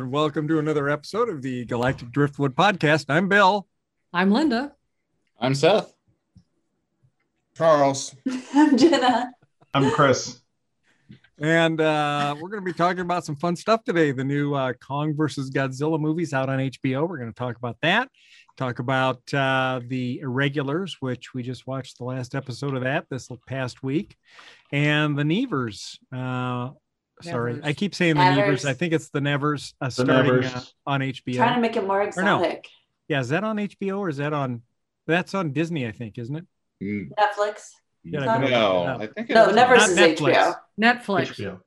And welcome to another episode of the Galactic Driftwood Podcast. I'm Bill. I'm Linda. I'm Seth. Charles. I'm Jenna. I'm Chris. And uh, we're going to be talking about some fun stuff today. The new uh, Kong versus Godzilla movies out on HBO. We're going to talk about that. Talk about uh, the Irregulars, which we just watched the last episode of that this past week, and the Nevers. Sorry, Nevers. I keep saying the Nevers. Nevers. I think it's the Nevers uh, The starting Nevers. uh, on HBO. Trying to make it more no. exotic. yeah, is that on HBO or is that on? That's on Disney, I think, isn't it? Mm, Netflix. Yeah, I been No. I think it No, is. Nevers Not is Netflix. HBO. Netflix. HBO.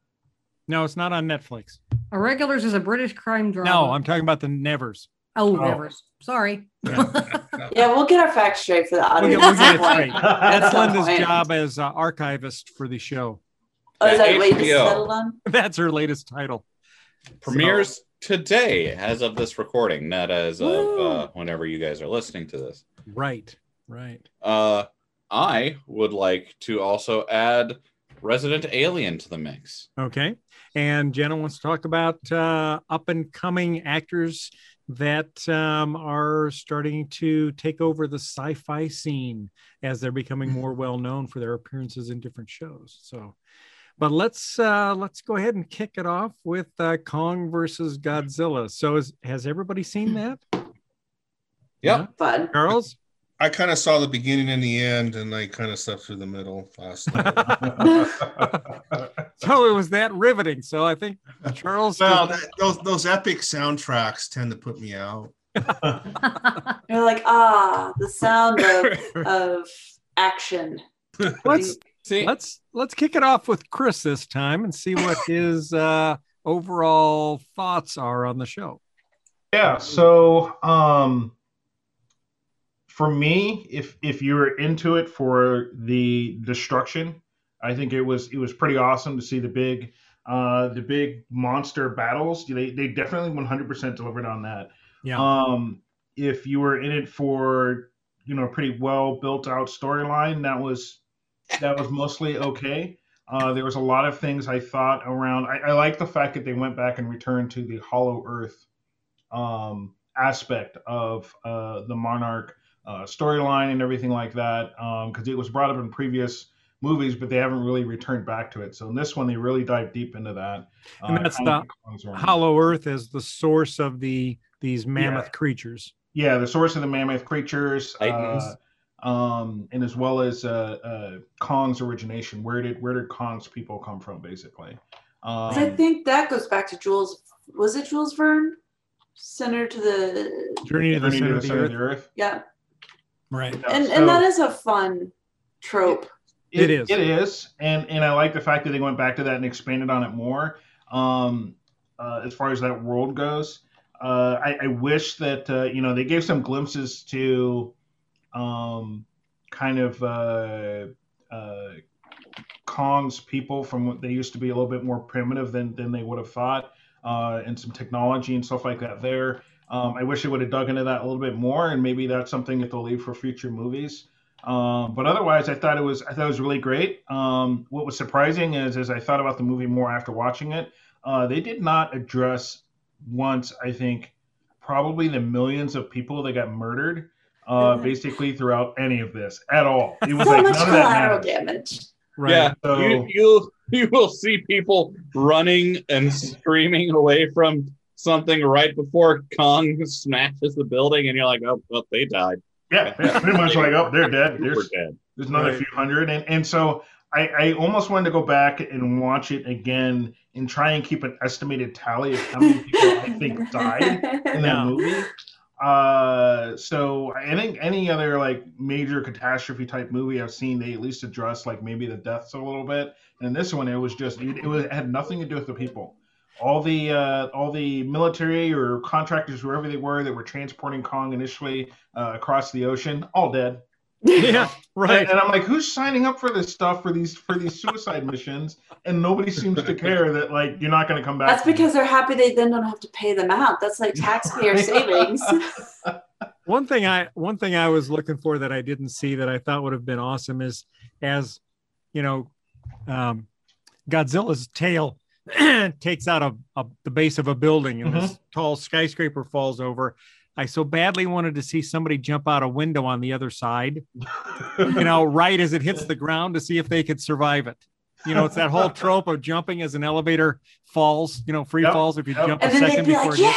No, it's not on Netflix. Irregulars is a British crime drama. No, I'm talking about the Nevers. Oh, Oh. Nevers. Sorry. Yeah, we'll get our facts straight for the We'll audience. get, we'll get it straight. point. That's Linda's job as uh, archivist for the show. Oh, is that Yeah, latest HBO. settled on? That's her latest title. Premieres today as of this recording, not as of uh, whenever you guys are listening to this. Right, right. Uh, I would like to also add Resident Alien to the mix. Okay. And Jenna wants to talk about uh, up and coming actors that um, are starting to take over the sci fi scene as they're becoming more well known for their appearances in different shows. So, but let's uh, let's go ahead and kick it off with uh, Kong versus Godzilla. So, is, has everybody seen that? Yep. Fun. Charles? I kind of saw the beginning and the end, and I kind of slept through the middle last night. so it was that riveting. So I think Charles. well, that, those those epic soundtracks tend to put me out. You're like, ah, the sound of, of action. let's See, let's let's kick it off with Chris this time and see what his uh, overall thoughts are on the show. Yeah, so um for me, if if you were into it for the destruction, I think it was it was pretty awesome to see the big uh the big monster battles. They they definitely 100% delivered on that. Yeah. Um if you were in it for, you know, a pretty well built out storyline, that was that was mostly okay. Uh, there was a lot of things I thought around. I, I like the fact that they went back and returned to the Hollow Earth um, aspect of uh, the Monarch uh, storyline and everything like that, because it was brought up in previous movies, but they haven't really returned back to it. So in this one, they really dive deep into that. And that's the. Hollow Earth is the source of the these mammoth Yeah. creatures. Yeah, the source of the mammoth creatures, Titans. Um, and as well as uh, uh, Kong's origination. Where did where did Kong's people come from, basically? Um, 'Cause I think that goes back to Jules. Was it Jules Verne? Center to the Journey to the Journey center to of the the center earth. of the earth. yeah, Right. Yeah, and so- and that is a fun trope. It is. It is, and and I like the fact that they went back to that and expanded on it more. Um, uh, as far as that world goes, uh, I, I wish that uh, you know they gave some glimpses to, um, kind of uh, uh, Kong's people from what they used to be a little bit more primitive than than they would have thought, uh, and some technology and stuff like that there. Um, I wish they would have dug into that a little bit more, and maybe that's something that they'll leave for future movies. Um, but otherwise, I thought it was I thought it was really great. Um, what was surprising is, as I thought about the movie more after watching it, uh, they did not address once. I think probably the millions of people that got murdered, uh, basically throughout any of this at all. It was So like much none of that collateral damage. Right. yeah, So- you you you will see people running and screaming away from something right before Kong smashes the building, and you're like, oh, well, they died. Yeah, yeah, pretty much like oh, they're dead. We're There's dead. There's another Right. few hundred, and and so I, I almost wanted to go back and watch it again and try and keep an estimated tally of how many people I think died in that Yeah. movie. Uh, so I think any other like major catastrophe type movie I've seen, they at least address like maybe the deaths a little bit. And this one, it was just it, it was it had nothing to do with the people. All the uh, all the military or contractors, whoever they were, that were transporting Kong initially uh, across the ocean, all dead. Yeah, right. And, and I'm like, who's signing up for this stuff for these for these suicide missions? And nobody seems to care that like you're not going to come back. That's because they're happy they then don't have to pay them out. That's like taxpayer savings. one thing I one thing I was looking for that I didn't see that I thought would have been awesome is as you know, um, Godzilla's tail takes out a, a the base of a building and this tall skyscraper falls over. I so badly wanted to see somebody jump out a window on the other side, you know, right as it hits the ground to see if they could survive it. You know, it's that whole trope of jumping as an elevator falls, you know, free Yep, falls if you yep. jump a and then they'd second be before like, yeah.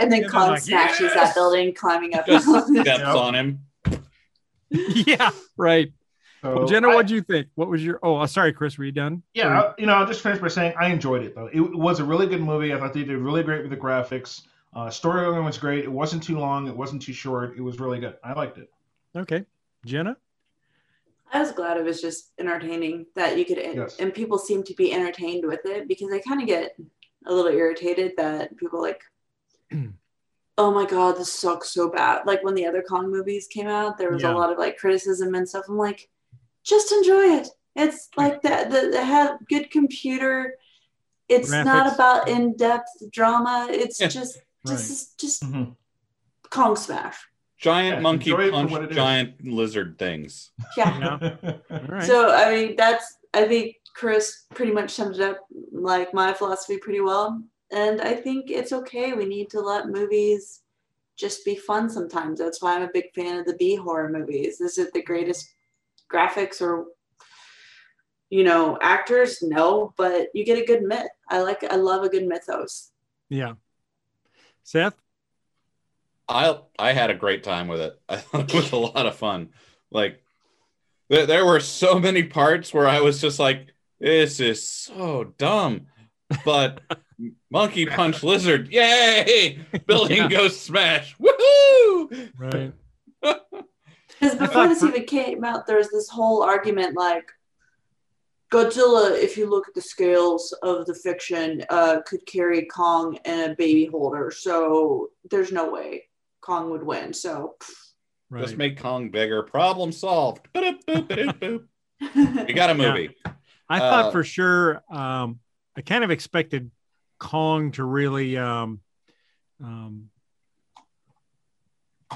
And then And they're Kong like, smashes "Yes!" that building, climbing up. Just steps on him. yeah, right. So Well, Jenna, what do you think? What was your? Oh, uh, sorry, Chris, were you done? Yeah, I- you know, I'll just finish by saying I enjoyed it though. It was a really good movie. I thought they did really great with the graphics. Uh, storyline was great. It wasn't too long. It wasn't too short. It was really good. I liked it. Okay, Jenna. I was glad it was just entertaining that you could, Yes. and people seem to be entertained with it because I kind of get a little irritated that people like, oh my god, this sucks so bad. Like when the other Kong movies came out, there was Yeah. a lot of like criticism and stuff. I'm like, just enjoy it. It's like that. The, the had good computer. It's Graphics. not about in depth drama. It's Yeah. just Right. Just just Mhm. Kong smash. Giant Yeah, monkey enjoy it for punch what it is. giant lizard things. Yeah. Yeah. All right. So I mean, that's I think Chris pretty much summed it up like my philosophy pretty well. And I think it's okay. We need to let movies just be fun sometimes. That's why I'm a big fan of the B horror movies. Is it the greatest graphics or you know actors? No, but you get a good myth. I like I love a good mythos. yeah. Seth. I I had a great time with it. I thought it was a lot of fun. Like there, there were so many parts where I was just like, this is so dumb. But monkey punch lizard, yay! Building Yeah. ghost smash. Woohoo! Right. Because before this even came out, there was this whole argument like Godzilla, if you look at the scales of the fiction, uh, could carry Kong and a baby holder. So there's no way Kong would win. So Right. Just make Kong bigger. Problem solved. You got a movie. I thought Uh, for sure. Um, I kind of expected Kong to really um, um,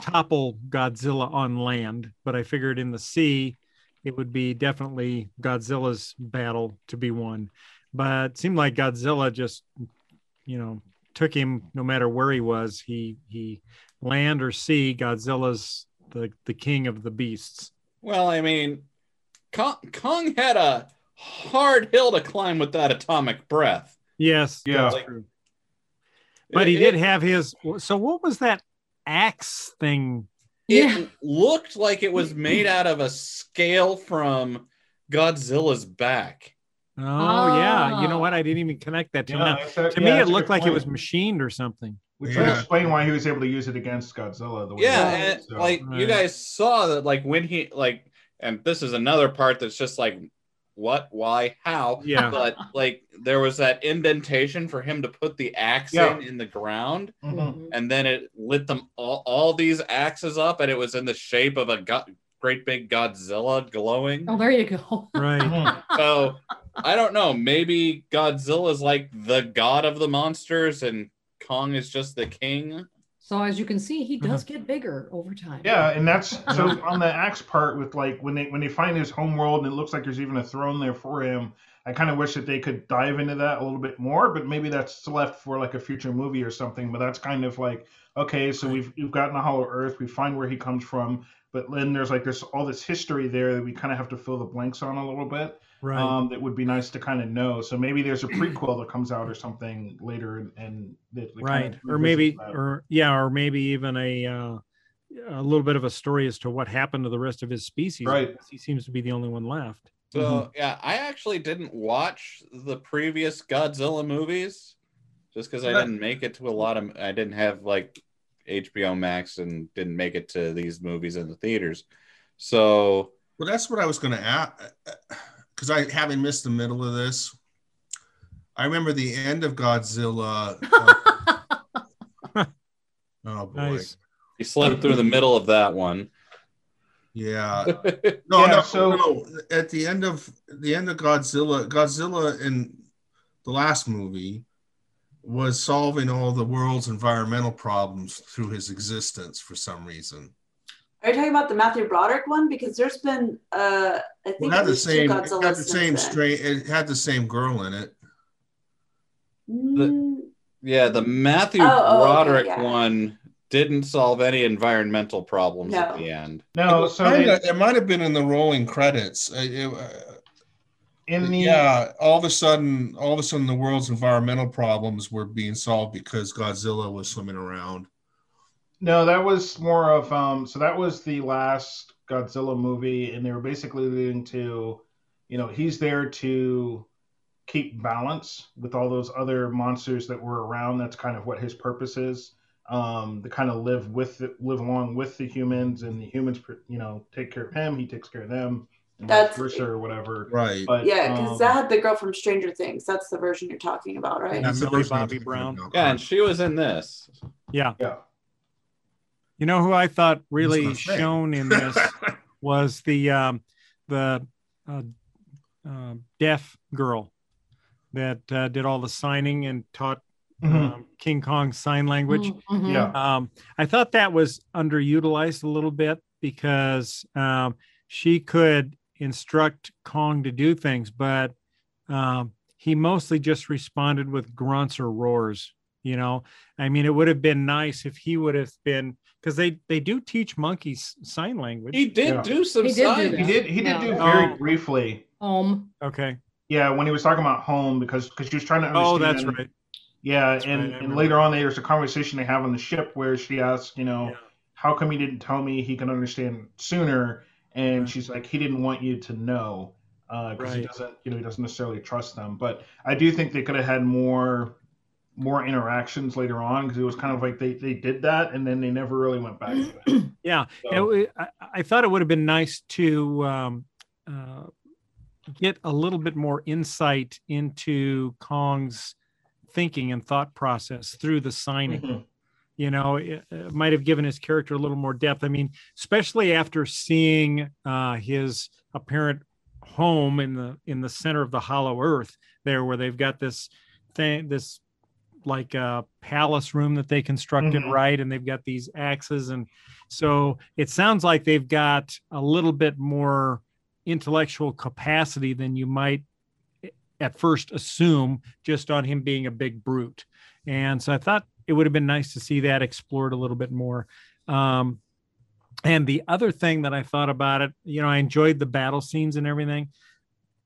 topple Godzilla on land, but I figured in the sea it would be definitely Godzilla's battle to be won. But it seemed like Godzilla just, you know, took him no matter where he was. He he land or sea, Godzilla's the the king of the beasts. Well, I mean, Kong, Kong had a hard hill to climb with that atomic breath. Yes, Yeah. that's true. But he It- did have his. So what was that axe thing? It Yeah. looked like it was made out of a scale from Godzilla's back. Oh yeah, you know Ah. what? I didn't even connect that to Yeah, now. a- To yeah, me, it looked good like it was machined or something. Which would explain why he was able to use it against Godzilla. The way Yeah, he did, so. like you guys saw that, like when he like, and this is another part that's just like, what, why, how? Yeah. But like there was that indentation for him to put the axe Yeah. in in the ground, Mhm. and then it lit them all, all these axes up, and it was in the shape of a go- great big Godzilla glowing. Oh, there you go. Right. Mhm. So I don't know. Maybe Godzilla is like the god of the monsters, and Kong is just the king. So as you can see, he uh-huh. does get bigger over time. Yeah, and that's so on the axe part with like when they when they find his home world and it looks like there's even a throne there for him. I kind of wish that they could dive into that a little bit more, but maybe that's left for like a future movie or something. But that's kind of like okay, so we've we've gotten a Hollow Earth, we find where he comes from, but then there's like there's all this history there that we kind of have to fill the blanks on a little bit. Right. Um, that would be nice to kind of know. So maybe there's a prequel that comes out or something later, and, and that, that right. kind of Or maybe, that. or yeah, or maybe even a uh, a little bit of a story as to what happened to the rest of his species. Right. He seems to be the only one left. So Mhm. yeah, I actually didn't watch the previous Godzilla movies just because I didn't make it to a lot of. I didn't have like HBO Max and didn't make it to these movies in the theaters. So Well, that's what I was going to ask because I haven't missed the middle of this. I remember the end of Godzilla. uh, oh boy, Nice. he slept through the middle of that one. yeah. No, Yeah, no, so- no. At the end of the end of Godzilla, Godzilla in the last movie was solving all the world's environmental problems through his existence for some reason. Are you talking about the Matthew Broderick one? Because there's been, uh, I It think, had at the same, it had the same straight. It had the same girl in it. Mm, Yeah, the Matthew Oh, oh, okay, Broderick yeah. one didn't solve any environmental problems at the end. No, so Kinda- they- it might have been in the rolling credits. Uh, it- uh, in the yeah, all of a sudden, all of a sudden, the world's environmental problems were being solved because Godzilla was swimming around. No, that was more of um so that was the last Godzilla movie and they were basically leading to you know, he's there to keep balance with all those other monsters that were around. That's kind of what his purpose is. Um, to kind of live with the, live along with the humans and the humans, you know, take care of him. He takes care of them, That's- for sure, whatever. Right. But Yeah, because um, that had the girl from Stranger Things. That's the version you're talking about, right? Yeah. That's the Millie Bobby Brown. Yeah, and she was in this. Yeah. yeah, You know who I thought really gonna shone in this was the um, the uh, uh, deaf girl that uh, did all the signing and taught Mhm. um, King Kong sign language. Mhm. yeah. Um, I thought that was underutilized a little bit because um, she could instruct Kong to do things, but um, he mostly just responded with grunts or roars. You know, I mean, it would have been nice if he would have been because they they do teach monkeys sign language. He did Yeah. do some He did do signs. that. He did. He did Yeah. do very Oh. briefly. Home. okay. Yeah, when he was talking about home, because because she was trying to oh, understand. Oh, that's right. Yeah, That's and, right, and later on, there's a conversation they have on the ship where she asks, you know, Yeah. how come he didn't tell me he can understand sooner? And Right. she's like, he didn't want you to know uh, because he Right. doesn't, you know, he doesn't necessarily trust them. But I do think they could have had more more interactions later on because it was kind of like they, they did that and then they never really went back to it. Yeah, So- it I, I thought it would have been nice to um, uh, get a little bit more insight into Kong's thinking and thought process through the signing. Mhm. You know, it, it might have given his character a little more depth. I mean, especially after seeing uh, his apparent home in the in the center of the Hollow Earth, there where they've got this thing, this like a palace room that they constructed, Mhm. right? And they've got these axes, and so it sounds like they've got a little bit more intellectual capacity than you might at first assume just on him being a big brute. And so I thought it would have been nice to see that explored a little bit more. Um, and the other thing that I thought about it, you know, I enjoyed the battle scenes and everything,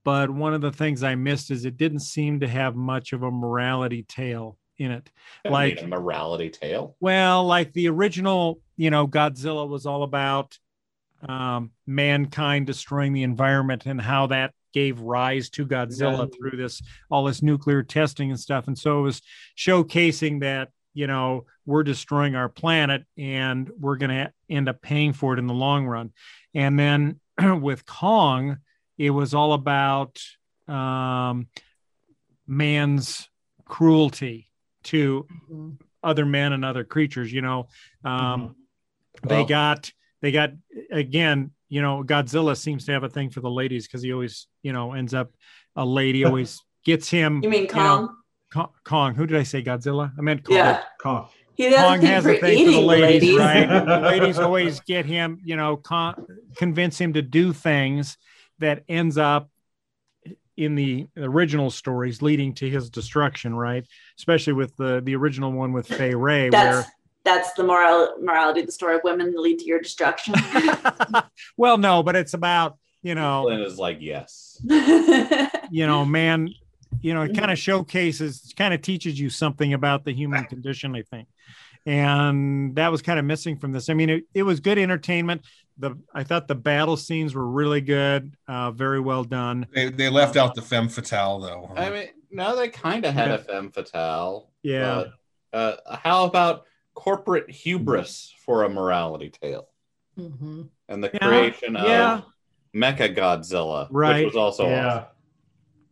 but one of the things I missed is it didn't seem to have much of a morality tale in it. Like- a morality tale. Well, like the original, you know, Godzilla was all about um, mankind destroying the environment and how that gave rise to Godzilla Yeah. through this all this nuclear testing and stuff. And so it was showcasing that you know we're destroying our planet and we're going to end up paying for it in the long run. And then with Kong, it was all about um, man's cruelty to Mhm. other men and other creatures you know um they Well- got they got again you know godzilla seems to have a thing for the ladies because he always you know ends up a lady always gets him You mean know, Kong? Ko- kong who did i say godzilla i meant kong yeah. Kong. He has Kong a thing has for a thing for the ladies, ladies. right? The ladies always get him, you know, con- convince him to do things that ends up in the original stories leading to his destruction, right? Especially with the the original one with Fay Wray, That's that's the moral morality of the story. Of women lead to your destruction. well, no, but it's about you know, Flynn is like, yes. you know, man, you know, it mm-hmm. kind of showcases, kind of teaches you something about the human condition, I think. And that was kind of missing from this. I mean, it, it was good entertainment. The I thought the battle scenes were really good, uh, very well done. They, they left out the femme fatale though. I mean, no, they kind of had Yeah. a femme fatale. Yeah. but, uh, how about corporate hubris for a morality tale, hmm and the Yeah, creation of yeah. Mecha Godzilla, Right. which was also yeah. awesome.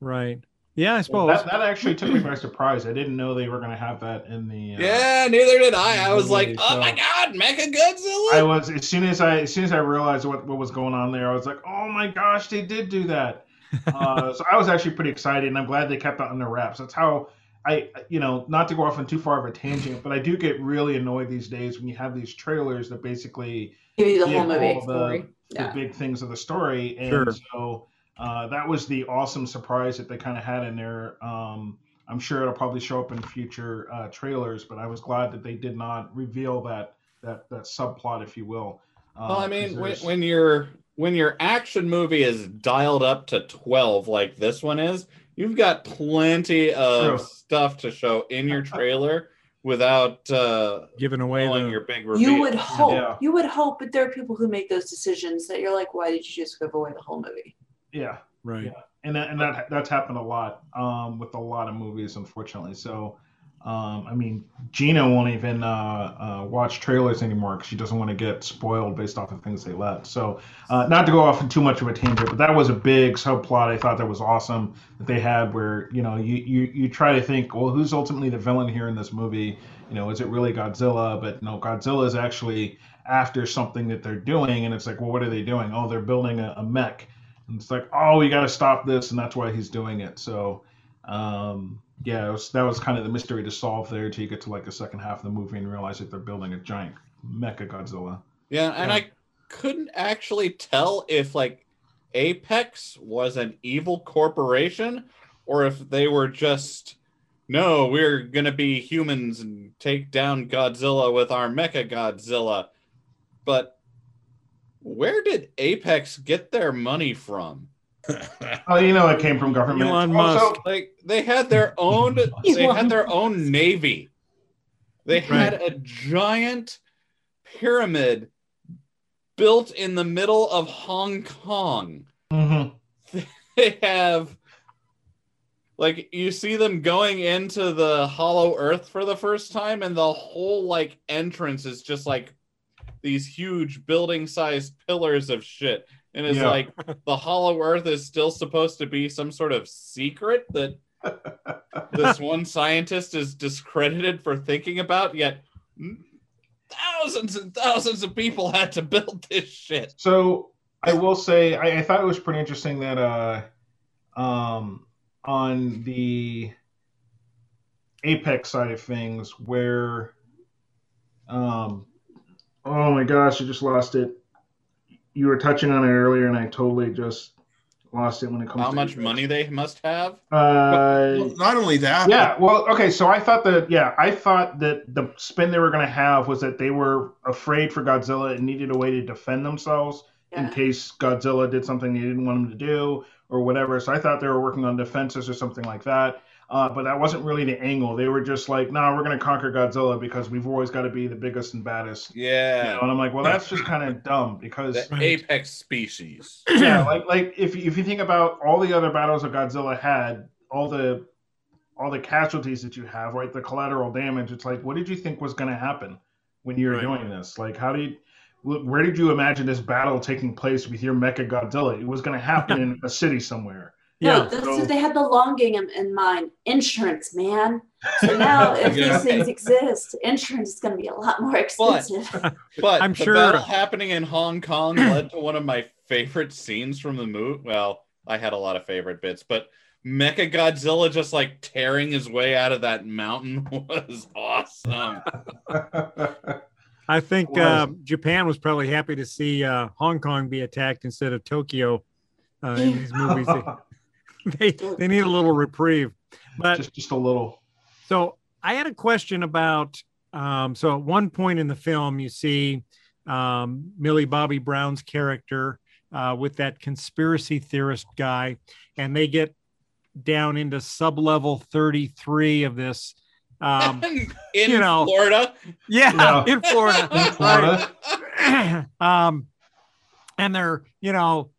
Right. Yeah, I Well, suppose. that, that actually took me by surprise. I didn't know they were going to have that in the. Uh, Yeah, neither did I. I was like, Movie, oh my god, Mecha Godzilla! I was as soon as I as soon as I realized what, what was going on there, I was like, oh my gosh, they did do that. Uh, so I was actually pretty excited, and I'm glad they kept that under wraps. That's how I, you know, not to go off on too far of a tangent, but I do get really annoyed these days when you have these trailers that basically Give you the give whole movie. all the, Story. the big things of the story, and Sure. so uh, that was the awesome surprise that they kind of had in there. Um, I'm sure it'll probably show up in future uh, trailers, but I was glad that they did not reveal that that that subplot, if you will. Uh, Well, I mean, when, there's- when your when your action movie is dialed up to twelve, like this one is, you've got plenty of True. stuff to show in your trailer without uh, Giving away the your big reveal. You would hope. Yeah. You would hope, but there are people who make those decisions that you're like, why did you just give away the whole movie? Yeah, right. Yeah. and that, and that that's happened a lot um, with a lot of movies, unfortunately. So, um, I mean, Gina won't even uh, uh, watch trailers anymore because she doesn't want to get spoiled based off of things they let. So, uh, not to go off in too much of a tangent, but that was a big subplot. I thought that was awesome that they had, where you know you you you try to think, well, who's ultimately the villain here in this movie? You know, is it really Godzilla? But no, Godzilla is actually after something that they're doing, and it's like, well, what are they doing? Oh, they're building a, a mech. And it's like, oh, we got to stop this, and that's why he's doing it. So, um, yeah, it was, that was kind of the mystery to solve there till you get to like the second half of the movie and realize that they're building a giant mecha Godzilla. Yeah, and Yeah. I couldn't actually tell if like Apex was an evil corporation or if they were just no, we're gonna be humans and take down Godzilla with our Mecha Godzilla. But where did Apex get their money from? Oh, you know, it came from government. Elon Also- Musk. Like they had their own they had their own navy. They had a giant pyramid built in the middle of Hong Kong. Mhm. They have like you see them going into the hollow earth for the first time and the whole like entrance is just like these huge building sized pillars of shit and it's Yeah. like the hollow earth is still supposed to be some sort of secret that this one scientist is discredited for thinking about yet thousands and thousands of people had to build this shit So I will say I, I thought it was pretty interesting that uh um on the Apex side of things where um oh my gosh, I just lost it. You were touching on it earlier and I totally just lost it when it comes how to much Apex. money they must have Uh Well, not only that, yeah, well, okay, so I thought that yeah, I thought that the spin they were going to have was that they were afraid for Godzilla and needed a way to defend themselves in case Godzilla did something they didn't want him to do or whatever. So I thought they were working on defenses or something like that. Uh, but that wasn't really the angle. They were just like, "No, nah, we're going to conquer Godzilla because we've always got to be the biggest and baddest." You yeah know? And I'm like, "Well, that's just kind of dumb because the apex species yeah, like like if if you think about all the other battles that Godzilla had, all the all the casualties that you have, right? The collateral damage. It's like, what did you think was going to happen when you were Right. doing this? Like, how did wh- where did you imagine this battle taking place with your Mecha Godzilla? It was going to happen in a city somewhere. Yeah. No, that's, so- they had the longing in, in mind. Insurance, man. So now, if Yeah. these things exist, insurance is going to be a lot more expensive. But I'm the sure- battle happening in Hong Kong led to one of my favorite scenes from the movie. Well, I had a lot of favorite bits, but Mecha Godzilla just like tearing his way out of that mountain was awesome. I think Was. uh, Japan was probably happy to see uh, Hong Kong be attacked instead of Tokyo uh, in these movies. They, they, they need a little reprieve. But just just a little. So I had a question about. Um, so at one point in the film, you see um, Millie Bobby Brown's character uh, with that conspiracy theorist guy, and they get down into sub-level 33 of this. Um, in you know, Florida. yeah, Yeah. in Florida. In Florida. Um, and they're you know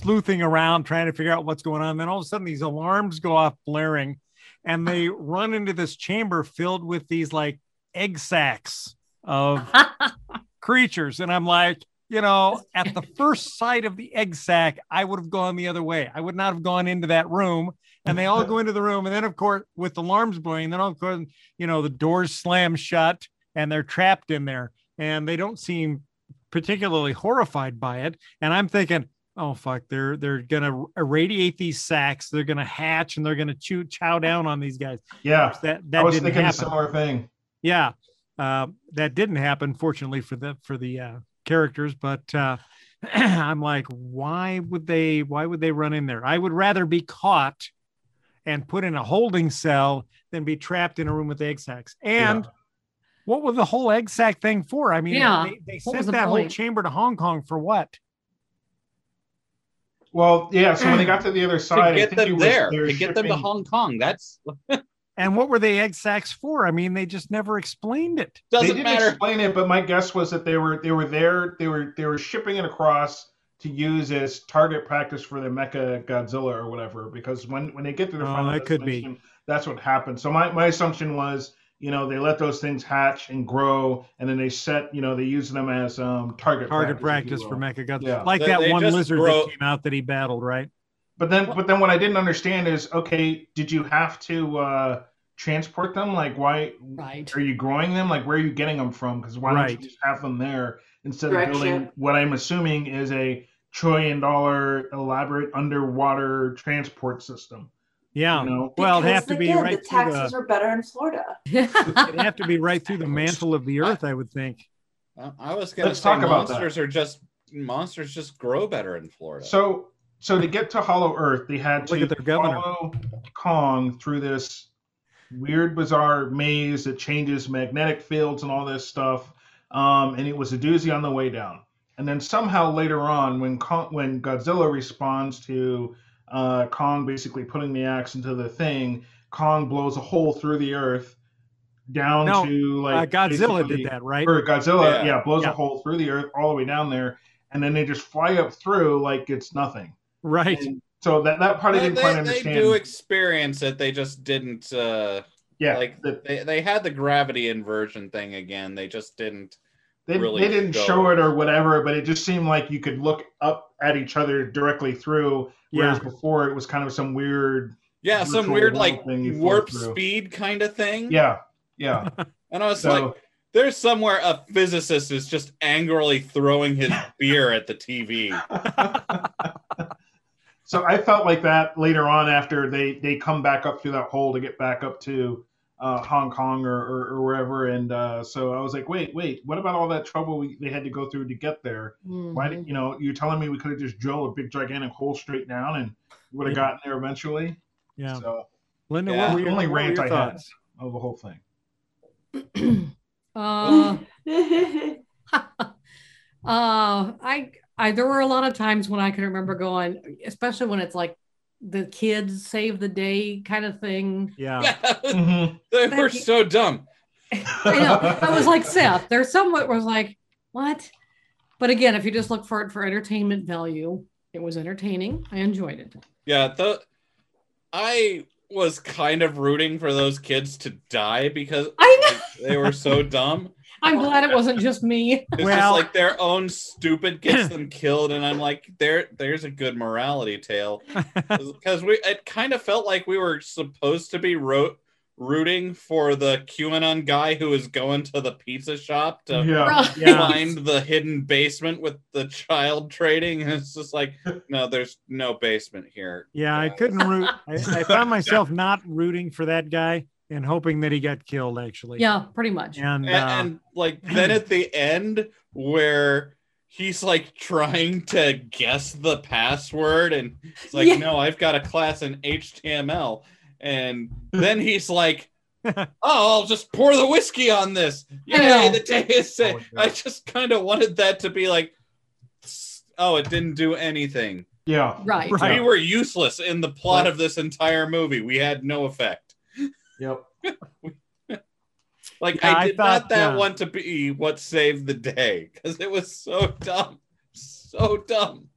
sleuthing around trying to figure out what's going on. Then all of a sudden, these alarms go off blaring, and they run into this chamber filled with these like egg sacs of creatures. And I'm like, you know, at the first sight of the egg sac, I would have gone the other way. I would not have gone into that room. And they all go into the room. And then, of course, with the alarms blowing, then, all of course, you know, the doors slam shut and they're trapped in there. And they don't seem particularly horrified by it. And I'm thinking, oh fuck, they're they're gonna irradiate these sacks. They're gonna hatch and they're gonna chew chow down on these guys. Yeah, That I that was didn't thinking a happen. similar thing. Yeah, uh, that didn't happen. Fortunately for the for the uh, characters, but uh, I'm like, why would they? Why would they run in there? I would rather be caught and put in a holding cell than be trapped in a room with egg sacs. And what was the whole egg sac thing for? I mean, Yeah. they, they sent the that whole chamber to Hong Kong for what? Well, yeah. So when they got to the other to side, I get think them was there, they to were get them to Hong Kong. That's And what were the egg sacks for? I mean, they just never explained it. They doesn't didn't matter. explain it, but my guess was that they were they were there. They were they were shipping it across to use as target practice for the Mecha Godzilla or whatever. Because when when they get to the Oh, final that could be. that's what happened. So my my assumption was. You know, they let those things hatch and grow, and then they set. You know, they use them as um, target Target practice, practice for will. Mecha Godzilla. Yeah. Like They- that they one lizard grow- that came out that he battled, right? But then, but then, what I didn't understand is, okay, did you have to uh, transport them? Like, why Right. are you growing them? Like, where are you getting them from? Because why don't you just have them there instead Direct of building what I'm assuming is a trillion dollar elaborate underwater transport system? Yeah. You know? Well, it'd have to be again, right The through the, taxes are better in Florida. it'd have to be right through the mantle of the earth, I would think. I I was gonna Let's say talk about that. monsters are just monsters just grow better in Florida. So, so to get to Hollow Earth, they had Look to at their governor. follow Kong through this weird, bizarre maze that changes magnetic fields and all this stuff. Um, and it was a doozy on the way down. And then somehow later on, when Kong, when Godzilla responds to uh, Kong basically putting the axe into the thing, Kong blows a hole through the earth down No, to Uh, like Godzilla did that, right? or Godzilla, Yeah. yeah, blows Yeah. a hole through the earth all the way down there, and then they just fly up through like it's nothing. Right. And so that that part I didn't quite they, they do experience it. They just didn't. Uh, yeah, like the- they, they had the gravity inversion thing again. They just didn't. they, really they didn't go. show it or whatever, but it just seemed like you could look up at each other directly through, whereas Yeah. before it was kind of some weird. Yeah, some weird like thing you float warp speed kind of thing. Yeah, yeah. and I was So like, there's somewhere a physicist is just angrily throwing his beer at the TV. so I felt like that later on after they they come back up through that hole to get back up to uh, Hong Kong or, or, or wherever, and uh, so I was like, wait, wait, what about all that trouble we, they had to go through to get there? Why Mhm. did you know? You're telling me we could have just drilled a big gigantic hole straight down and would have Yeah. gotten there eventually? Yeah. So Linda, Yeah. what were your, Only what were rant your I had. thoughts? of the whole thing. uh, uh, I, I, there were a lot of times when I can remember going, especially when it's like the kids save the day kind of thing. Yeah. Yeah, Mm-hmm. they were so dumb. I know. I was like, Seth, there's somewhat was like, what? But again, if you just look for it for entertainment value, it was entertaining. I enjoyed it. Yeah, the I was kind of rooting for those kids to die because I know. they were so dumb. I'm glad it wasn't just me. It's Well- just like their own stupid gets them killed, and I'm like, there, there's a good morality tale because we, it kind of felt like we were supposed to be ro- rooting for the QAnon guy who is going to the pizza shop to Yeah. Right. Yeah. find the hidden basement with the child trading, and it's just like, no, there's no basement here. Yeah, I couldn't root. I, I found myself not rooting for that guy and hoping that he got killed, actually. Yeah, pretty much. And, and, uh, and like then at the end where he's like trying to guess the password and it's like Yeah. no i've got a class in html and then he's like oh i'll just pour the whiskey on this yeah the day is set Oh i just kind of wanted that to be like oh it didn't do anything Yeah. Right. Right. we were useless in the plot Right. of this entire movie we had no effect Yep. Like Yeah, I I did thought, not that uh, want to be what saved the day because it was so dumb, so dumb.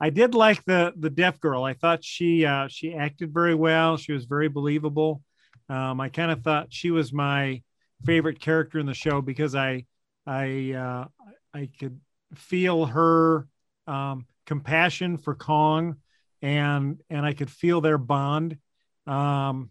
I did like the the deaf girl. I thought she uh, she acted very well. She was very believable. Um, I kind of thought she was my favorite character in the show because I I uh, I could feel her um, compassion for Kong, and and I could feel their bond, um,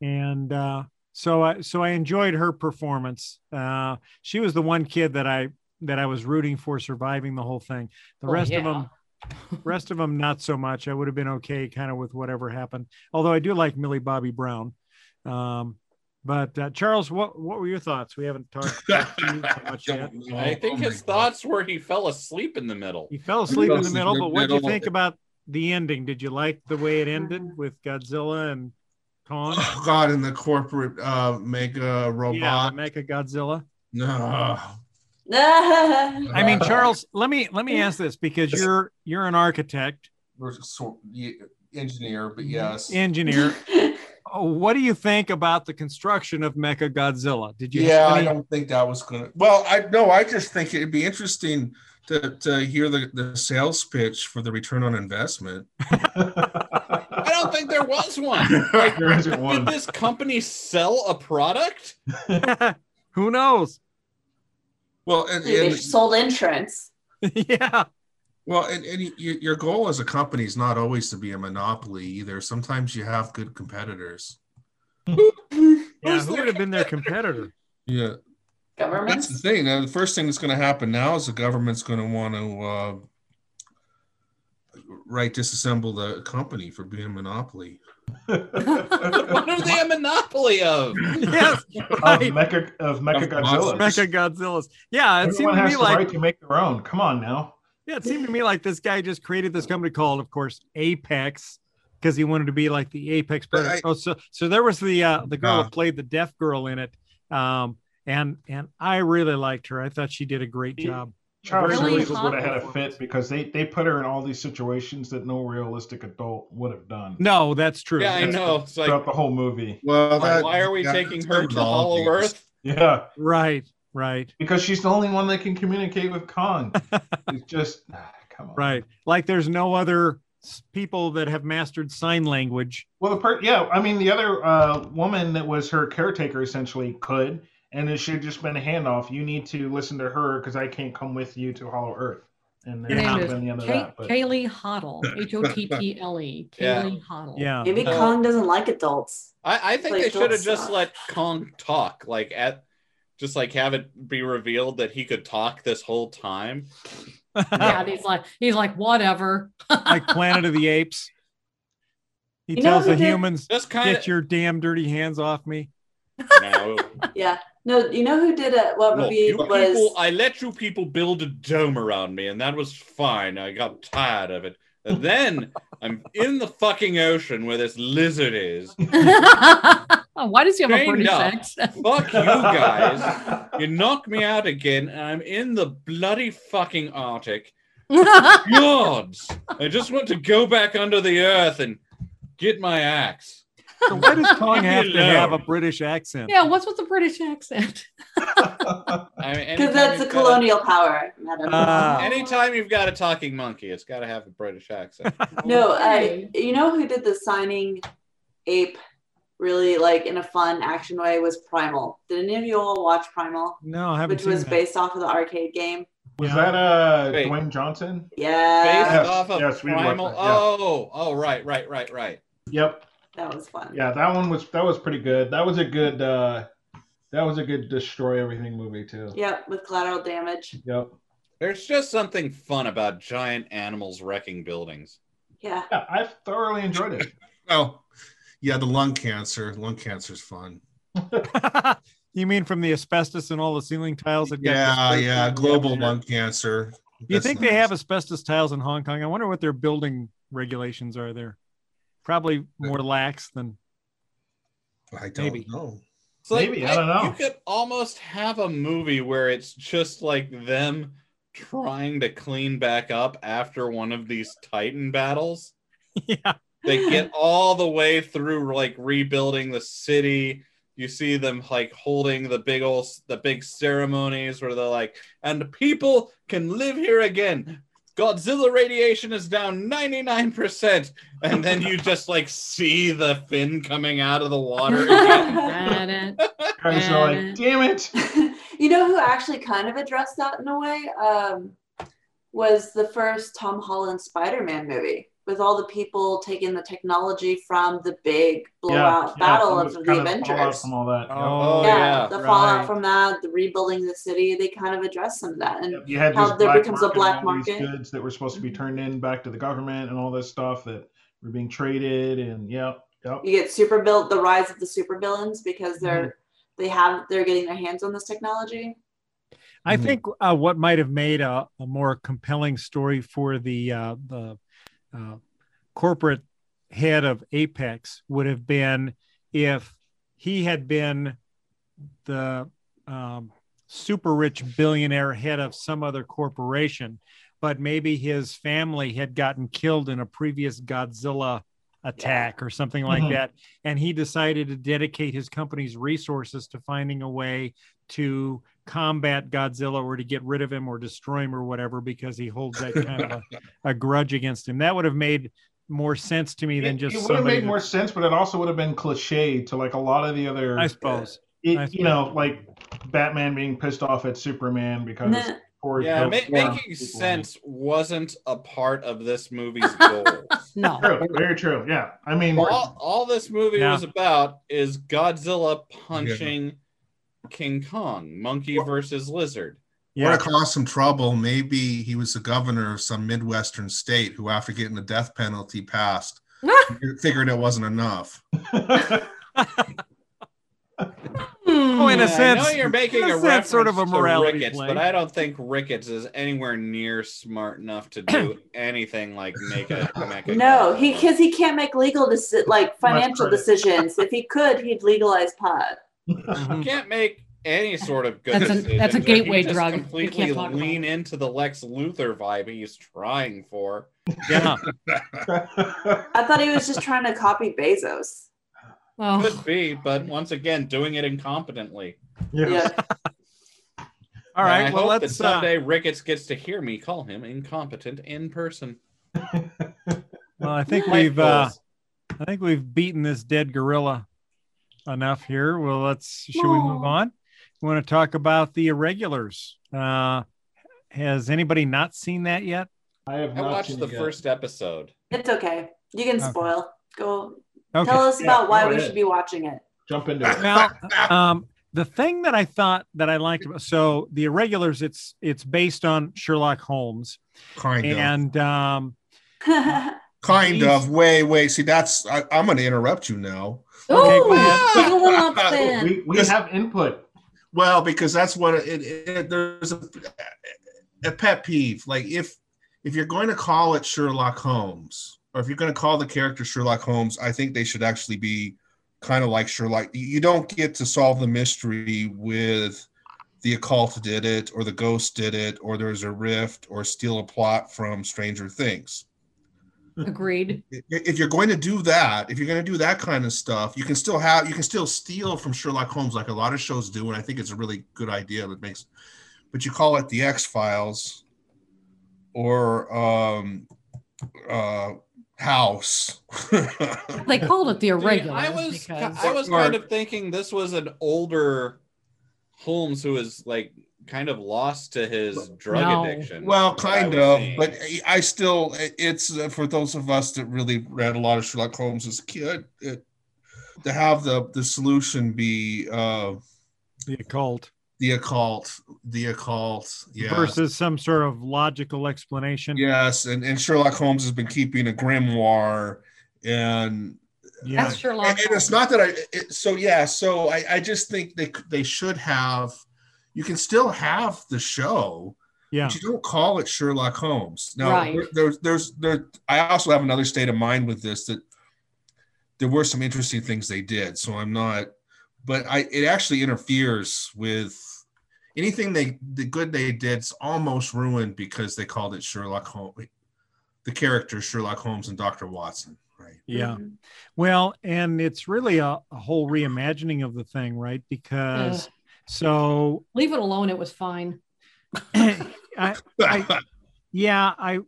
and uh, so I so I enjoyed her performance. Uh, she was the one kid that I that I was rooting for surviving the whole thing. The Oh, rest of them, rest of them, not so much. I would have been okay, kind of with whatever happened. Although I do like Millie Bobby Brown. Um, but uh, Charles, what what were your thoughts? We haven't talked, talked to you much yet. I think Oh my his God. thoughts were he fell asleep in the middle. He fell asleep fell in the middle, but what do you think about the ending? Did you like the way it ended with Godzilla and Kong? Oh God, in the corporate uh, mega yeah, robot. Mecha Godzilla. no. I mean, Charles, let me let me ask this because you're you're an architect, Or sort- yeah, engineer, but yes. engineer. Oh, what do you think about the construction of Mecha Godzilla? Did you? yeah, have I don't think that was gonna. Well, I no, I just think it'd be interesting to, to uh, hear the, the sales pitch for the return on investment. I don't think there was one. Like, there isn't did this company sell a product? Who knows? Well, and, they and sold insurance. yeah, well, and, and y- your goal as a company is not always to be a monopoly either. Sometimes you have good competitors. yeah. Who would have been their competitor? Yeah, that's the thing. Now, the first thing that's going to happen now is the government's going to want to uh, right disassemble the company for being a monopoly. What are they a monopoly of? yes, of right. Mecha of Mecha Of Godzilla. Mecha Godzillas. Yeah, it seemed Everyone to has me the like right to make their own. Come on now. Yeah, it seemed to me like this guy just created this company called, of course, Apex, because he wanted to be like the Apex predator. I- oh, so so there was the uh, the girl Uh. that played the deaf girl in it, um, and and I really liked her. I thought she did a great job. Charles Really Really would have had a fit because they, they put her in all these situations that no realistic adult would have done No, that's true. Yeah, I know. It's like, throughout the whole movie. Well, why, that, why are we yeah, taking her to. Hollow Earth? Yeah, Right, right, because she's the only one that can communicate with Kong. It's just ah, come on. right. Like there's no other people that have mastered sign language. Well, the part, yeah, I mean, the other uh, woman that was her caretaker essentially could, and it should just been a handoff. You need to listen to her because I can't come with you to Hollow Earth. And Her that Yeah. name should is have been the end of Kay- that. But Kaylee Hottle. H O T T L E. Yeah. Kaylee Hottle. Yeah. Maybe Uh, Kong doesn't like adults. I, I think Like, they should have just let Kong talk, like at just like have it be revealed that he could talk this whole time. Yeah, and he's like, he's like, whatever. like Planet of the Apes. He You tells the did- humans, Just kind "Get your damn dirty hands off me." no. Yeah. No, you know who did it? What Look, movie you was? people, I let you people build a dome around me, and that was fine. I got tired of it. And then I'm in the fucking ocean where this lizard is. Why does he have a Chained British up. accent? Fuck you guys. You knock me out again, and I'm in the bloody fucking Arctic. Gods! I just want to go back under the earth and get my axe. So why does Kong have to have a. British accent? yeah, what's with the British accent? I mean, Because that's a you've got colonial power. I don't know. Ah. Anytime you've got a talking monkey, it's got to have a British accent. no, I. You know who did the signing ape really like in a fun action way was Primal. Did any of you all watch Primal? No, I haven't Which seen was that. based off of the arcade game. was Yeah. that uh, Wait. Dwayne Johnson? Yeah, Based Yes, off of yes, Primal. that, yeah. Oh, oh, right, right, right, right. Yep. That was fun. Yeah, that one was that was pretty good. That was a good uh, that was a good destroy everything movie too. Yep, with collateral damage. Yep. There's just something fun about giant animals wrecking buildings. Yeah. Yeah, I thoroughly enjoyed it. Well, yeah, the lung cancer. Lung cancer's fun. you mean from the asbestos and all the ceiling tiles that Yeah, dispersed yeah, global atmosphere? lung cancer. You That's think they have asbestos tiles in Hong Kong? I wonder what their building regulations are there. Probably more lax than I don't maybe. know. It's like, Maybe, I don't know. You could almost have a movie where it's just like them trying to clean back up after one of these Titan battles. yeah. They get all the way through like rebuilding the city. You see them like holding the big old the big ceremonies where they're like, and people can live here again. Godzilla radiation is down 99%. And then you just like see the fin coming out of the water. again. Guys are like, damn it. you know who actually kind of addressed that in a way? Um, was the first Tom Holland Spider Man movie with all the people taking the technology from the big blowout yeah, battle it of was the fallout Avengers. From all that. Oh, yeah, yeah, the fallout from that, the rebuilding the city, they kind of address some of that. And Yep, You had how there becomes a black and these market. goods that were supposed to be Mhm. turned in back to the government and all this stuff that were being traded and yep, yep. you get super built the rise of the super villains because they're Mm-hmm. they have they're getting their hands on this technology. I Mhm. think uh, what might have made a, a more compelling story for the uh, the uh, corporate head of Apex would have been if he had been the um, super rich billionaire head of some other corporation, but maybe his family had gotten killed in a previous Godzilla attack or something like Mhm. that. And he decided to dedicate his company's resources to finding a way to combat Godzilla or to get rid of him or destroy him or whatever because he holds that kind of a, a grudge against him. That would have made more sense to me than just it would have made that- more sense, but it also would have been cliche to like a lot of the other. I suppose. Uh, it, I you know, like Batman being pissed off at Superman because Nah. poor Yeah, ma- making people- sense wasn't a part of this movie's goals. No. True, very true. Yeah, I mean, all, all this movie Yeah. was about is Godzilla punching King Kong, monkey versus lizard. Yeah. Want to cause some trouble? Maybe he was the governor of some midwestern state who, after getting the death penalty passed, hmm. figured it wasn't enough. Oh, in a Yeah, sense, I know you're making a a, sense, reference sort of a to morality Ricketts, play. but I don't think Ricketts is anywhere near smart enough to do anything like make a make a No, he because he can't make legal deci- like financial decisions. if he could, he'd legalize pot. Mhm. can't make any sort of good That's a- decisions. that's a or he gateway just drug. You Completely can't talk about lean into the Lex Luthor vibe he's trying for. yeah. I thought he was just trying to copy Bezos. Well, Could be, but once again, doing it incompetently. yeah. Yeah. All And. I well, hope let's. that Uh, someday Ricketts gets to hear me call him incompetent in person. well, I think we've. Uh. I think we've beaten this dead gorilla enough here. Well, let's. Should we move on? We want to talk about the irregulars. Uh, has anybody not seen that yet? I have I not watched seen the yet. first episode. It's okay. You can Okay. spoil. Go Okay. tell us Yeah, about why we ahead. should be watching it. Jump into it. Well, um, the thing that I thought that I liked about so the irregulars, it's it's based on Sherlock Holmes, Kind of. and um, Kind of. Way, way. See, that's. I, I'm going to interrupt you now. Okay, Ooh, ahead. take a little up then. we we have input. Well, because that's what it, it, there's a, a pet peeve. Like if if you're going to call it Sherlock Holmes, or if you're going to call the character Sherlock Holmes, I think they should actually be kind of like Sherlock. You- You don't get to solve the mystery with the occult did it, or the ghost did it, or there's a rift, or steal a plot from Stranger Things. Agreed. If you're going to do that, if you're going to do that kind of stuff, you can still have you can still steal from Sherlock Holmes like a lot of shows do, and I think it's a really good idea that makes. But you call it the X Files, or um, uh, House. They called it the See, irregulars I was because I was kind of thinking this was an older Holmes who was like kind of lost to his drug No. addiction. well, from what I kind of, seeing. but I still it's uh, for those of us that really read a lot of Sherlock Holmes as a kid. It, to have the the solution be uh, the occult the occult, the occult, yeah. versus some sort of logical explanation. Yes, and, and Sherlock Holmes has been keeping a grimoire, and Yeah. that's Sherlock. and, and it's not that I. It, so yeah, so I, I just think they they should have. You can still have the show, Yeah. but you don't call it Sherlock Holmes. Now Right. there- there's there's there. I also have another state of mind with this that there were some interesting things they did. So I'm not, but I it actually interferes with anything they the good they did's almost ruined because they called it Sherlock Holmes. The character Sherlock Holmes and Dr. Watson, right? Yeah. Mhm. Well, and it's really a, a whole reimagining of the thing, right? Because Ugh. So Leave it alone. It was fine. I, I yeah, I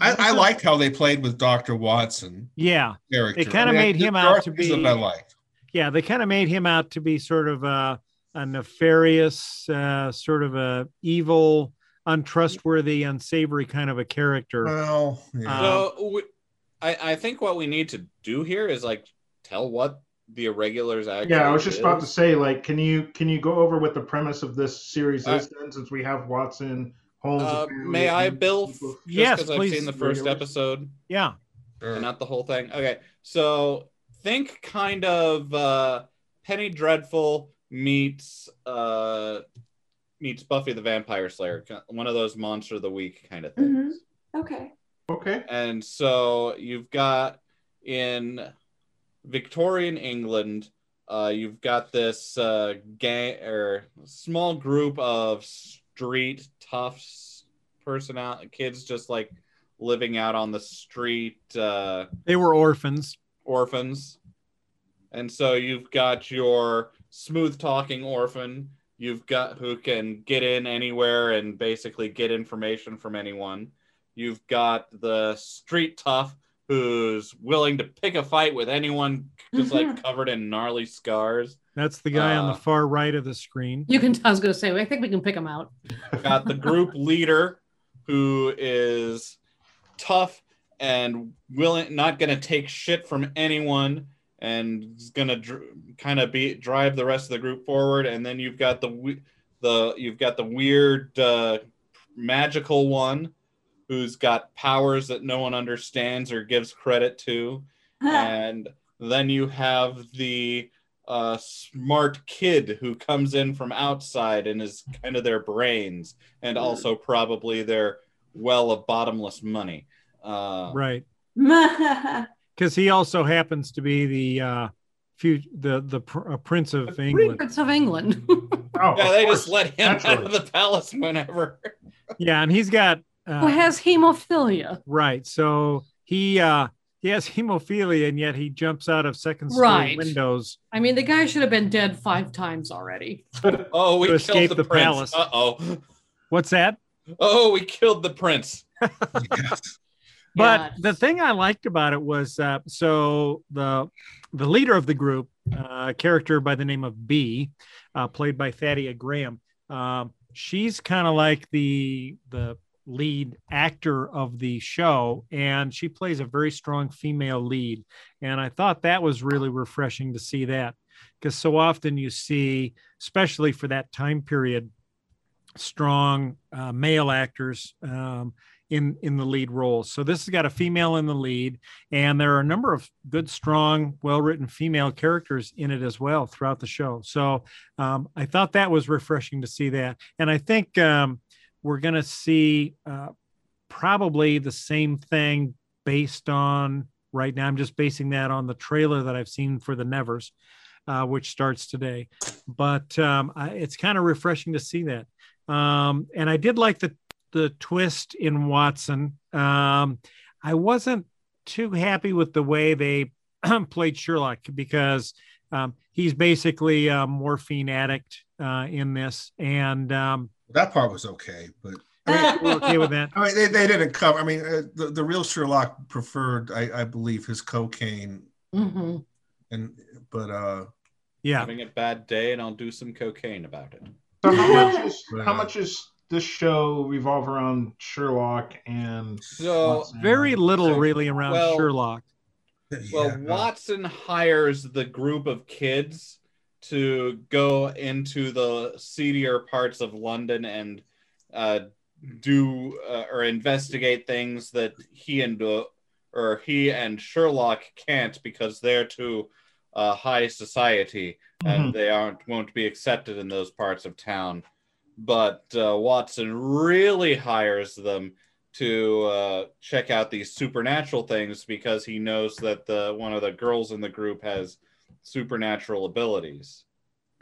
I, I liked how they played with Doctor Watson yeah character. They kinda I mean, made I- him out to be- that I liked. yeah they kind of made him out to be sort of a, a nefarious uh, sort of a evil untrustworthy unsavory kind of a character Well, yeah. Uh, So we, I, I think what we need to do here is like tell what the irregulars actually. Yeah, I was just about to say, like, can you can you go over what the premise of this series Uh, is then, since we have Watson, Holmes? Uh, may I, and Bill? people- Just Yes, because I've seen the first Regulars. episode yeah Sure. and not the whole thing. Okay, so think kind of uh, Penny Dreadful meets uh, meets Buffy the Vampire Slayer, one of those monster of the week kind of Mhm. things. Okay. Okay. And so you've got in Victorian England, uh, you've got this uh, gang or small group of street toughs, personal kids, just like living out on the street, uh, they were orphans orphans. And so you've got your smooth talking orphan. You've got who can get in anywhere and basically get information from anyone. You've got the street tough who's willing to pick a fight with anyone just like covered in gnarly scars. that's the guy on Uh, the far right of the screen You can. I was going to say. I think we can pick him out. Got the group leader who is tough and willing not going to take shit from anyone and is going to dr- kind of be drive the rest of the group forward and then you've got the the you've got the weird uh, magical one who's got powers that no one understands or gives credit to and then you have the uh, smart kid who comes in from outside and is kind of their brains and also probably their well of bottomless money. Uh, right because he also happens to be the uh few the the pr- uh, prince of england Prince of England. Oh, Yeah, of they course. just let him out of the palace whenever. yeah and he's got Who uh, has hemophilia? right so he uh he has hemophilia and yet he jumps out of second story Right. windows I mean, the guy should have been dead five times already. Oh, we To killed escape the, the prince. palace. Uh oh. what's that Oh, we killed the prince. Yes. But Yeah. the thing I liked about it was uh, so the the leader of the group, uh, a character by the name of B, uh, played by Thaddea Graham. Um, she's kind of like the the lead actor of the show, and she plays a very strong female lead. And I thought that was really refreshing to see that because so often you see, especially for that time period, strong uh, male actors. Um, in in the lead roles. So this has got a female in the lead, and there are a number of good, strong, well written female characters in it as well throughout the show. So um, I thought that was refreshing to see that, and I think um, we're going to see uh, probably the same thing based on right now. I'm just basing that on the trailer that I've seen for the Nevers. Uh, which starts today, but um, I, it's kind of refreshing to see that. Um, and I did like the the twist in Watson. Um, I wasn't too happy with the way they played Sherlock because um, he's basically a morphine addict uh, in this, and um, That part was okay, but we're okay with that. I mean, they, they didn't cover. I mean, uh, the, the real Sherlock preferred, I, I believe, his cocaine, hmm and but uh, Yeah, Having a bad day, and I'll do some cocaine about it. So how much is Right. how much is this show revolve around Sherlock and So, very little So, really around well, Sherlock. Well, yeah, Watson hires the group of kids to go into the seedier parts of London and uh, do uh, or investigate things that he and uh, or he and Sherlock can't because they're too uh, high society and they aren't won't be accepted in those parts of town. But uh, Watson really hires them to uh, check out these supernatural things because he knows that the one of the girls in the group has supernatural abilities.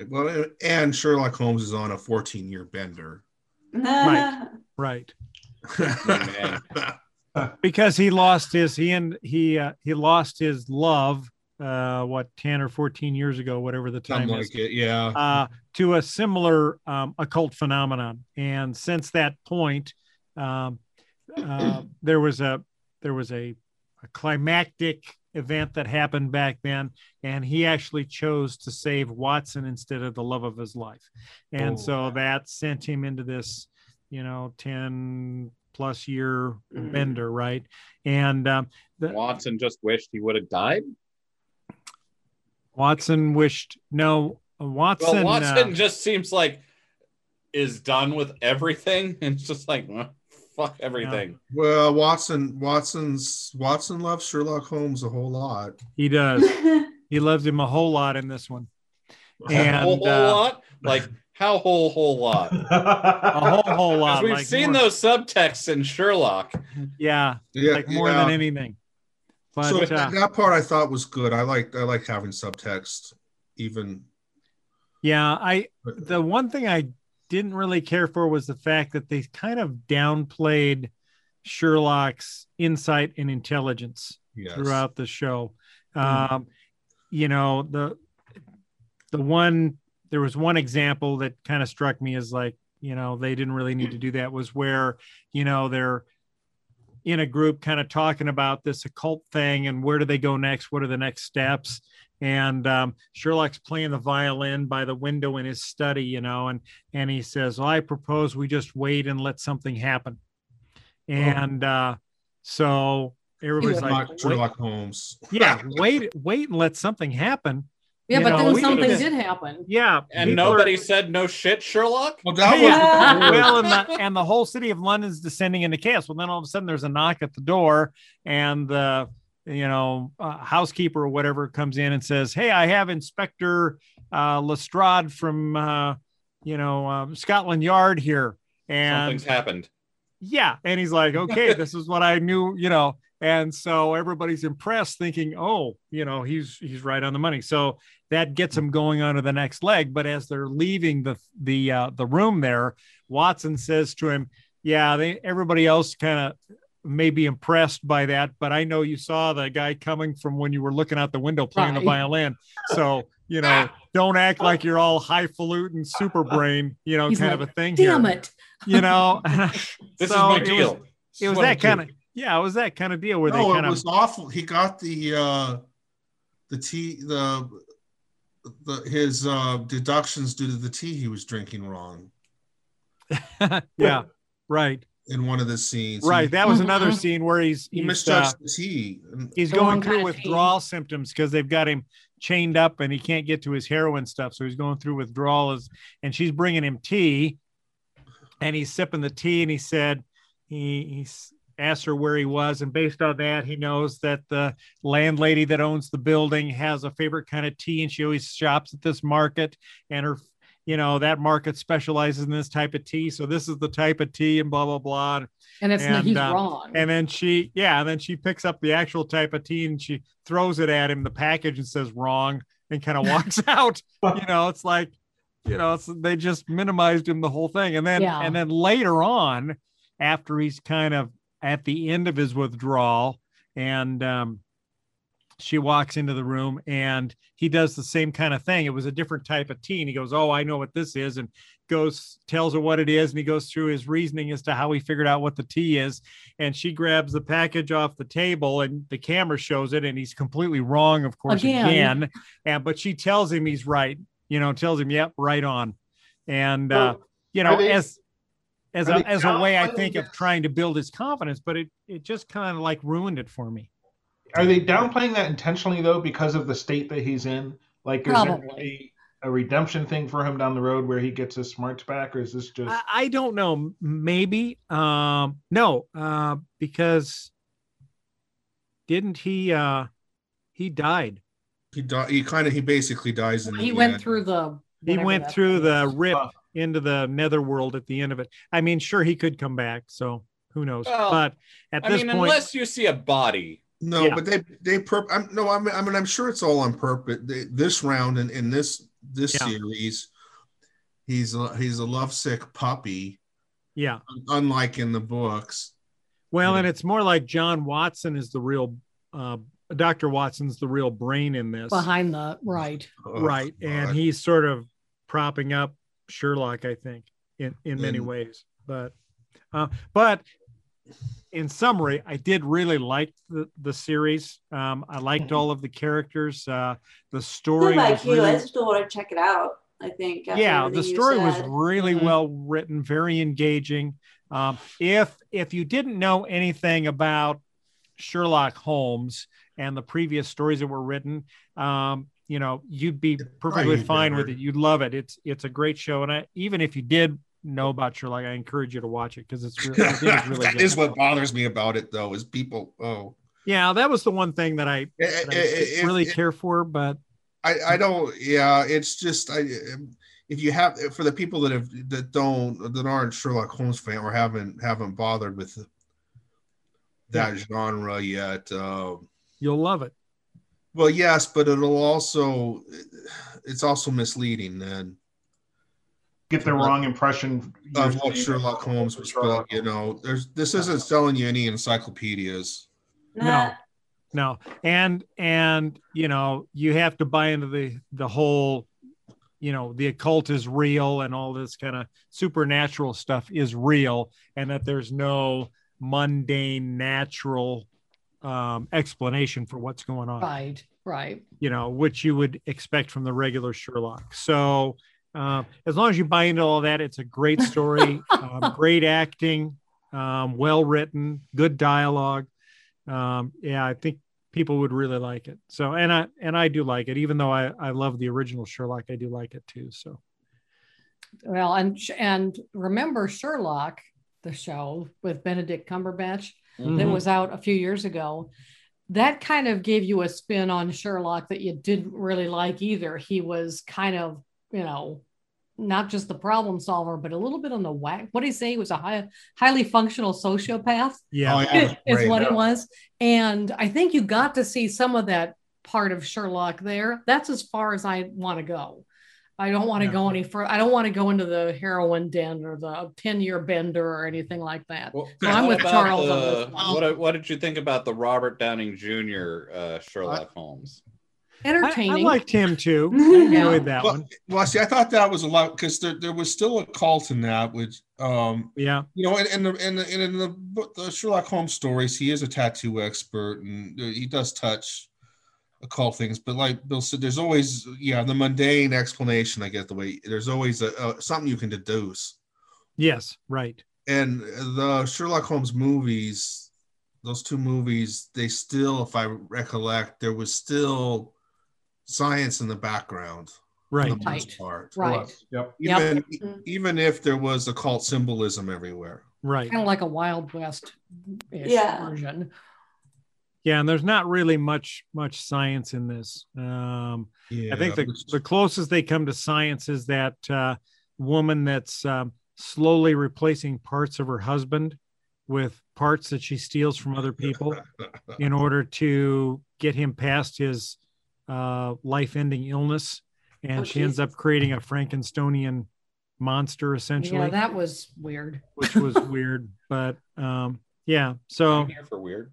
well, and Sherlock Holmes is on a 14 year bender. Right. Right. Because he lost his he and he uh, he lost his love uh what 10 or 14 years ago whatever the time Something is like it, yeah. uh to a similar um, occult phenomenon and since that point um uh, there was a there was a, a climactic event that happened back then and he actually chose to save watson instead of the love of his life and Oh, so that sent him into this you know 10 plus year Mhm. bender right and um, the, Watson just wished he would have died. watson wished no watson Well, Watson uh, just seems like is done with everything. and It's just like well, fuck everything. Well, Watson, Watson's Watson loves Sherlock Holmes a whole lot. he does he loves him a whole lot in this one a whole, whole uh, lot. Like how whole whole lot? a whole whole lot we've like seen more- those subtexts in Sherlock. yeah Yeah, like more yeah. than anything but so uh, that, that part I thought was good. I like I like having subtext, even. yeah i the one thing i didn't really care for was the fact that they kind of downplayed sherlock's insight and intelligence Yes. throughout the show Mhm. um you know the the one there was one example that kind of struck me as like you know they didn't really need to do that was where you know they're in a group kind of talking about this occult thing and where do they go next what are the next steps and um, sherlock's playing the violin by the window in his study you know and and he says well i propose we just wait and let something happen and uh so everybody's like Sherlock, "Wait- Holmes. yeah wait wait and let something happen Yeah, You but know, then something did happen. yeah And people are- nobody said no shit, Sherlock. Well, that Yeah. was well, and the, and the whole city of London's descending into chaos. Well, then all of a sudden there's a knock at the door, and the you know uh, housekeeper or whatever comes in and says, "Hey, I have Inspector uh, Lestrade from uh, you know um, Scotland Yard here," and Something's happened. yeah, and he's like, "Okay, this is what I knew," you know. And so everybody's impressed, thinking, "Oh, you know, he's he's right on the money." So that gets him going on to the next leg. But as they're leaving the the uh, the room, there, Watson says to him, "Yeah, they everybody else kind of may be impressed by that, but I know you saw the guy coming from when you were looking out the window playing the violin. So you know, don't act like you're all highfalutin super brain, you know, He's kind like, of a thing Damn here. it. You know, This So is my it was- deal. it was that kind of yeah, it was that kind of deal where they no, kind it of was awful. He got the uh the tea the the his uh deductions due to the tea he was drinking wrong yeah, right, in one of the scenes. right. He, That was another Mhm. scene where he's he he's, misjudged uh, the tea. He's going through kind of withdrawal symptoms because they've got him chained up and he can't get to his heroin stuff. So he's going through withdrawal, as, and she's bringing him tea, and he's sipping the tea, and he said he he's asked her where he was, and based on that, he knows that the landlady that owns the building has a favorite kind of tea, and she always shops at this market, and her. You know that market specializes in this type of tea, so this is the type of tea, and blah blah blah. And it's And, he's uh, wrong. And then she, yeah, and then she picks up the actual type of tea and she throws it at him, the package, and says wrong, and kind of walks out. You know, it's like, you know, it's, they just minimized him the whole thing. And then, Yeah. and then later on, after he's kind of at the end of his withdrawal, and um, she walks into the room and he does the same kind of thing. It was a different type of tea. And he goes, Oh, I know what this is. And goes, tells her what it is. And he goes through his reasoning as to how he figured out what the tea is. And she grabs the package off the table and the camera shows it. And he's completely wrong, of course, Again. again. And, but she tells him he's right, you know, tells him, Yep, right on. And, uh, you know, they- as, as a, as a way I think of trying to build his confidence, but it, it just kind of like ruined it for me. Are they downplaying that intentionally though, because of the state that he's in? Like, is there Probably. be a redemption thing for him down the road where he gets his smarts back, or is this just? I, I don't know. Maybe. Um, no, uh, because didn't he? Uh, he died. he di- he kind of he basically dies in the he went end. through the. He went through thing the is. rip Uh, into the netherworld at the end of it. I mean, sure, he could come back. So who knows? Well, but at I this mean, point, unless you see a body. No, Yeah. but they they perp. I'm, no, I mean, I mean, I'm sure it's all on purpose. They, this round and in this this Yeah. series, he's a, he's a lovesick puppy, yeah. unlike in the books. Well, Yeah. and it's more like John Watson is the real. Uh, Dr. Watson's the real brain in this. behind the right. Oh, right and he's sort of propping up sherlock i think in in many And- ways but uh but in summary, I did really like the, the series. Um, I liked Mhm. all of the characters. Uh, the story like was you, I still want to check it out. I think. yeah, the story was really Mhm. well written, very engaging. Um, if if you didn't know anything about Sherlock Holmes and the previous stories that were written, um, you know, you'd be perfectly fine with it. You'd love it. It's it's a great show, and I, even if you did know about your Sherlock, I encourage you to watch it because it's really, it's really that is what bothers me about it, though, is people. Oh, Yeah, that was the one thing that I, that I really if- care for, but I, I don't. Yeah, it's just I. If you have for the people that have that don't that aren't Sherlock Holmes fan or haven't haven't bothered with that genre yet. Um, you'll love it. well, yes, but it'll also it's also misleading then Get the wrong impression of you're what seeing Sherlock Holmes was. But you know, there's this isn't selling you any encyclopedias. No, No, and and you know you have to buy into the the whole, you know, the occult is real and all this kind of supernatural stuff is real, and that there's no mundane natural um, explanation for what's going on. Right, right. you know, which you would expect from the regular Sherlock. So, uh, as long as you buy into all that, it's a great story, um, great acting, um, well written, good dialogue. Um, yeah, I think people would really like it. So, and I and I do like it, even though I I love the original Sherlock, I do like it too. So, Well, and and remember Sherlock, the show with Benedict Cumberbatch that Mhm. was out a few years ago. That kind of gave you a spin on Sherlock that you didn't really like either. He was kind of, you know, not just the problem solver, but a little bit on the whack. What did he say? He was a high, highly functional sociopath. yeah, Oh, yeah. is Great. what it was. And I think you got to see some of that part of Sherlock there. That's as far as I want to go. I don't want to Yeah. go any further. I don't want to go into the heroin den or the 10 year bender or anything like that. Well, So I'm with about Charles on this one. What, what did you think about the Robert Downey Jr. Uh, Sherlock Holmes? I, Entertaining. I liked him too. I Yeah. enjoyed that Well, one. well, see, I thought that was a lot because there, there was still a cult in that, which um, Yeah, you know, in, in the in the in the, the Sherlock Holmes stories, he is a tattoo expert and uh, he does touch occult things. But like Bill said, there's always yeah the mundane explanation. I get the way there's always a, a something you can deduce. yes, right. And the Sherlock Holmes movies, those two movies, they still, if I recollect, there was still science in the background Right. the most Right. part. right. Yep. Yep. Even Mhm. even if there was occult symbolism everywhere. Right. Kind of like a Wild West Yeah. version. Yeah, and there's not really much much science in this. Um, Yeah, I think the, which- the closest they come to science is that uh, woman that's um, slowly replacing parts of her husband with parts that she steals from other people in order to get him past his uh, life-ending illness, and Oh, she ends up creating a Frankensteinian monster essentially, Yeah, that was weird. which was weird. But um, yeah, so I'm here for weird.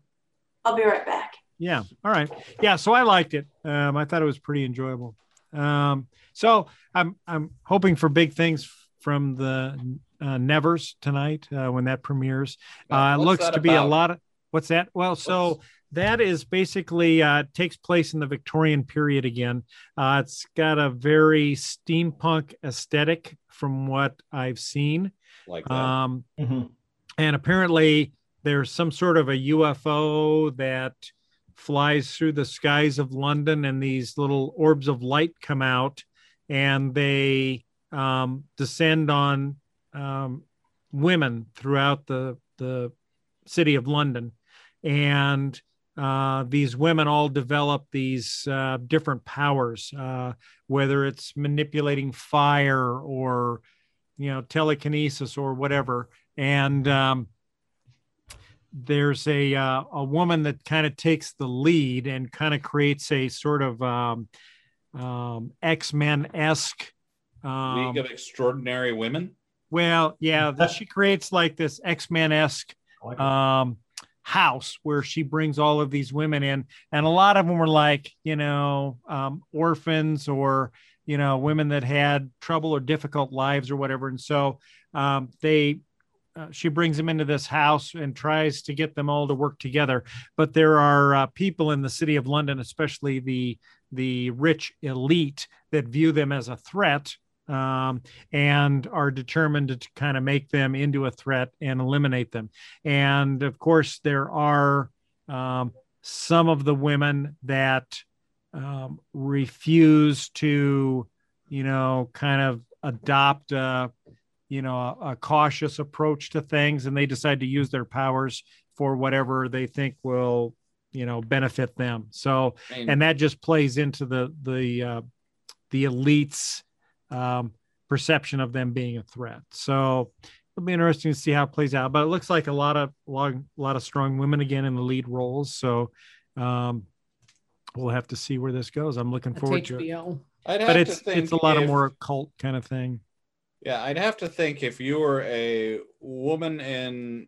I'll be right back. yeah all right yeah so i liked it um i thought it was pretty enjoyable um so i'm i'm hoping for big things from the uh, nevers tonight uh, when that premieres uh What's looks that to be a lot of what's that well so What's- that is basically uh takes place in the victorian period again uh it's got a very steampunk aesthetic from what i've seen like that. um Mhm. and apparently there's some sort of a UFO that flies through the skies of London, and these little orbs of light come out, and they um, descend on um, women throughout the the city of London, and uh, these women all develop these uh, different powers, uh, whether it's manipulating fire or you know telekinesis or whatever, and um, there's a uh, a woman that kind of takes the lead and kind of creates a sort of um, um, X Men esque. Um, League of Extraordinary Women. well, yeah, that she creates like this X Men esque like um, house where she brings all of these women in, and a lot of them were like you know um, orphans or you know women that had trouble or difficult lives or whatever, and so um, they uh, she brings them into this house and tries to get them all to work together. But there are uh, people in the city of London, especially the the rich elite, that view them as a threat um, and are determined to kind of make them into a threat and eliminate them. And of course, there are um, some of the women that um, refuse to, you know, kind of adopt a, you know, a, a cautious approach to things, and they decide to use their powers for whatever they think will, you know, benefit them. So, and that just plays into the the uh, the elites um, perception of them being a threat. So it'll be interesting to see how it plays out. But it looks like a lot of a lot, a lot of strong women again in the lead roles. So um, we'll have to see where this goes. I'm looking That's forward to it. HBO. I'd have But to it's think it's a lot of more occult kind of thing. Yeah, I'd have to think if you were a woman in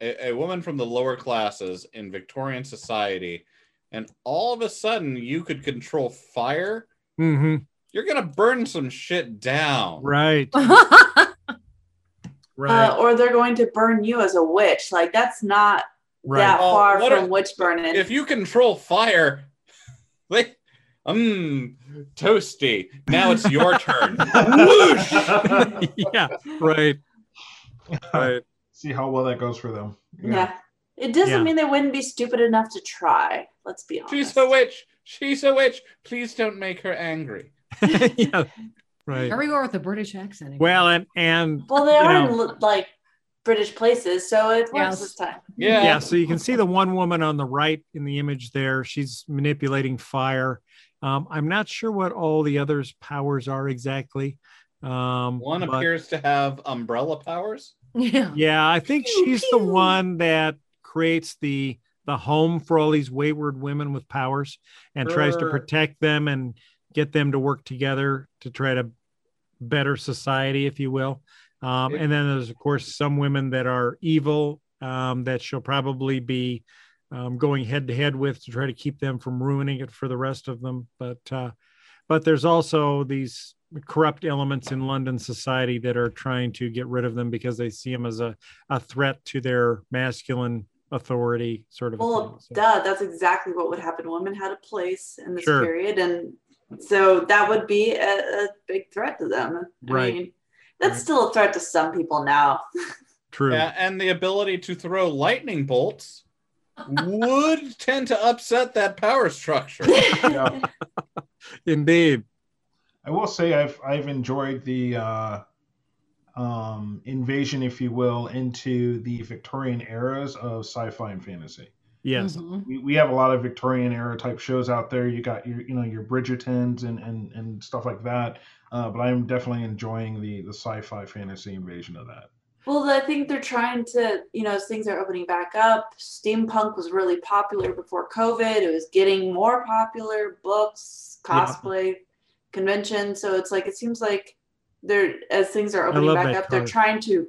a, a woman from the lower classes in Victorian society, and all of a sudden you could control fire, hmm you're gonna burn some shit down. Right. Right. Uh, or they're going to burn you as a witch. Like that's not right. that Well, far what from if- witch burning. If you control fire, like, mmm, toasty. Now it's your turn. Whoosh! yeah. Right. Right. See how well that goes for them. yeah. It doesn't Yeah. mean they wouldn't be stupid enough to try. Let's be honest. She's a witch. She's a witch. Please don't make her angry. yeah. Right. Here we go with the British accent. again. Well, and and Well, they are know. in like British places, so it works Yes. this time. Yeah. yeah so you can see the one woman on the right in the image there she's manipulating fire um, i'm not sure what all the others powers are exactly um, One but- appears to have umbrella powers. yeah. yeah i think Pew, she's the one that creates the the home for all these wayward women with powers and tries to protect them and get them to work together to try to better society if you will um, and then there's of course some women that are evil um, that she'll probably be um, going head to head with to try to keep them from ruining it for the rest of them but uh, but there's also these corrupt elements in London society that are trying to get rid of them because they see them as a, a threat to their masculine authority sort of Well, thing. So- duh, that's exactly what would happen. Women had a place in this Sure. period, and so that would be a, a big threat to them. I Right. mean, that's Right. still a threat to some people now. true Yeah, and the ability to throw lightning bolts would tend to upset that power structure. Yeah. indeed I will say I've I've enjoyed the uh, um, invasion, if you will, into the Victorian eras of sci-fi and fantasy. Yes Mhm. We, we have a lot of Victorian era type shows out there. You got your you know your Bridgertons and and, and stuff like that. Uh, but I'm definitely enjoying the the sci-fi fantasy invasion of that. Well, I think they're trying to, you know, as things are opening back up. Steampunk was really popular before COVID. It was getting more popular. Books, Yeah. cosplay, convention. So it's like it seems like they're as things are opening back that up, they're trying to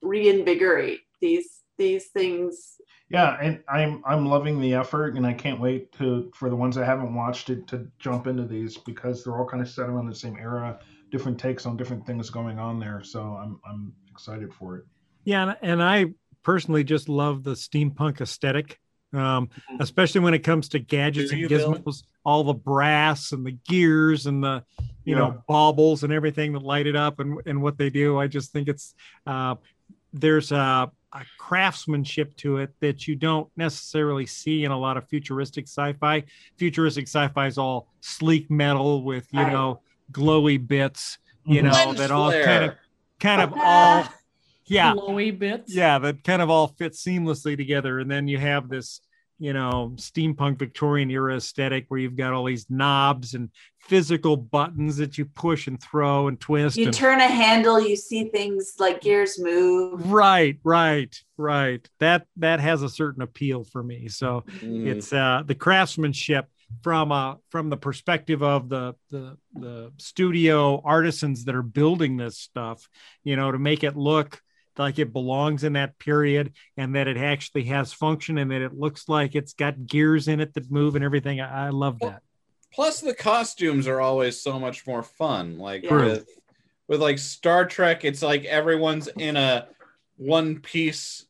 reinvigorate these these things. Yeah, and I'm I'm loving the effort, and I can't wait to for the ones that haven't watched it to jump into these because they're all kind of set around the same era, different takes on different things going on there. So I'm I'm excited for it. Yeah, and, and I personally just love the steampunk aesthetic, um, especially when it comes to gadgets and you, Bill? gizmos, all the brass and the gears and the you Yeah. know baubles and everything that light it up and and what they do. I just think it's uh, there's a, a craftsmanship to it that you don't necessarily see in a lot of futuristic sci-fi. Futuristic sci-fi is all sleek metal with you know glowy bits, you Mhm. know Lens that all kind of kind of all Ah. yeah Glowy bits. yeah that kind of all fit seamlessly together and then you have this you know steampunk victorian era aesthetic where you've got all these knobs and physical buttons that you push and throw and twist You and, turn a handle, you see things like gears move. right right right that that has a certain appeal for me so Mm. it's uh the craftsmanship from uh from the perspective of the the the studio artisans that are building this stuff you know to make it look like it belongs in that period and that it actually has function and that it looks like it's got gears in it that move and everything i, I love that Plus, the costumes are always so much more fun. Like True. with with like Star Trek, it's like everyone's in a one piece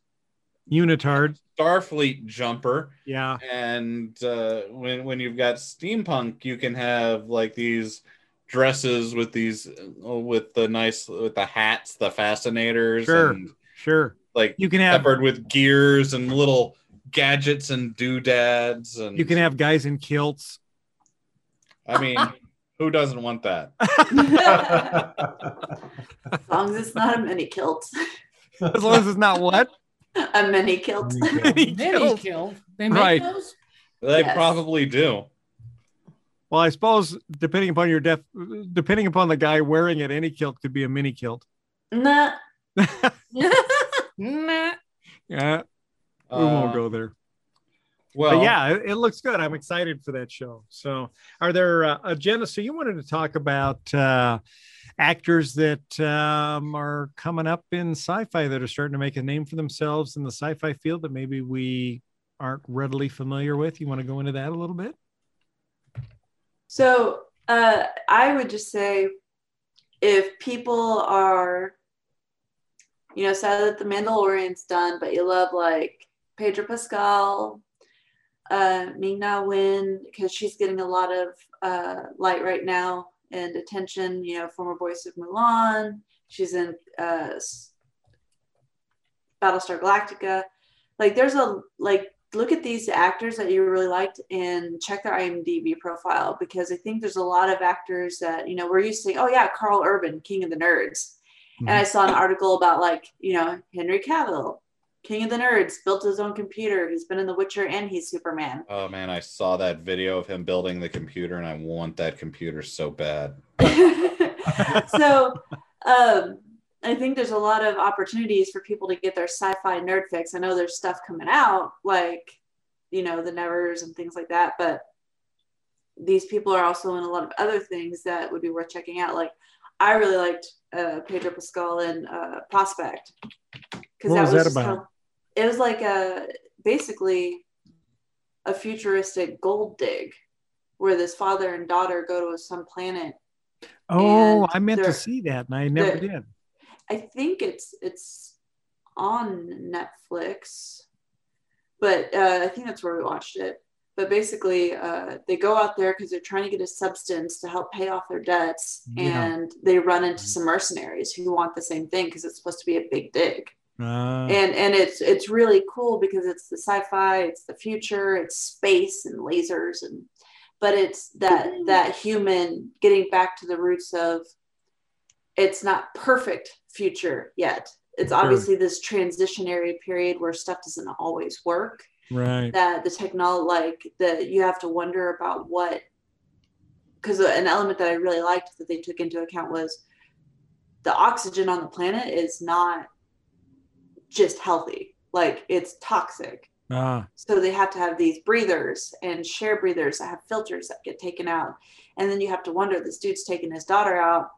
Unitard. Starfleet jumper. Yeah. And uh, when when you've got steampunk, you can have like these dresses with these uh, with the nice with the hats, the fascinators, Sure. and Sure. like You can have peppered with gears and little gadgets and doodads. And you can have guys in kilts. I mean, who doesn't want that? as long as it's not a mini kilt. As long as it's not what? a mini kilt. Mini Mini kilt. kill. They make Right. those? They Yes. probably do. Well, I suppose depending upon your def, depending upon the guy wearing it, any kilt could be a mini kilt. nah. nah. Yeah, we won't Uh, go there. Well, but yeah, it, it looks good. I'm excited for that show. So, are there uh, agenda? So, you wanted to talk about uh, actors that um, are coming up in sci-fi that are starting to make a name for themselves in the sci-fi field that maybe we aren't readily familiar with. You want to go into that a little bit? So uh, I would just say if people are, you know, sad that The Mandalorian's done, but you love like Pedro Pascal, uh, Ming Na Wen, because she's getting a lot of uh, light right now and attention, you know, former voice of Mulan. She's in uh, Battlestar Galactica. Like, there's a, like, look at these actors that you really liked and check their IMDb profile because I think there's a lot of actors that, you know, we're used to saying, oh, yeah, Karl Urban, King of the Nerds. And I saw an article about, like, you know, Henry Cavill, King of the Nerds, built his own computer. He's been in The Witcher and he's Superman. Oh man, I saw that video of him building the computer, and I want that computer so bad. so um, I think there's a lot of opportunities for people to get their sci-fi nerd fix. I know there's stuff coming out like you know the Nevers and things like that, but these people are also in a lot of other things that would be worth checking out. Like I really liked uh, Pedro Pascal in uh, Prospect because What was that about? kind of- it was like a basically a futuristic gold dig where this father and daughter go to some planet Oh, I meant to see that, and I never did. I think it's it's on Netflix, but uh, I think that's where we watched it. But basically, uh, they go out there because they're trying to get a substance to help pay off their debts, Yeah. and they run into some mercenaries who want the same thing because it's supposed to be a big dig. Uh, And and it's it's really cool because it's the sci-fi, it's the future, it's space and lasers, and but it's that that human getting back to the roots of it's not perfect future yet. It's Sure. obviously this transitionary period where stuff doesn't always work. right. That the technology, like that, you have to wonder about what. Because an element that I really liked that they took into account was the oxygen on the planet is not just healthy; like it's toxic. Ah, So they have to have these breathers and share breathers that have filters that get taken out. And then you have to wonder this dude's taking his daughter out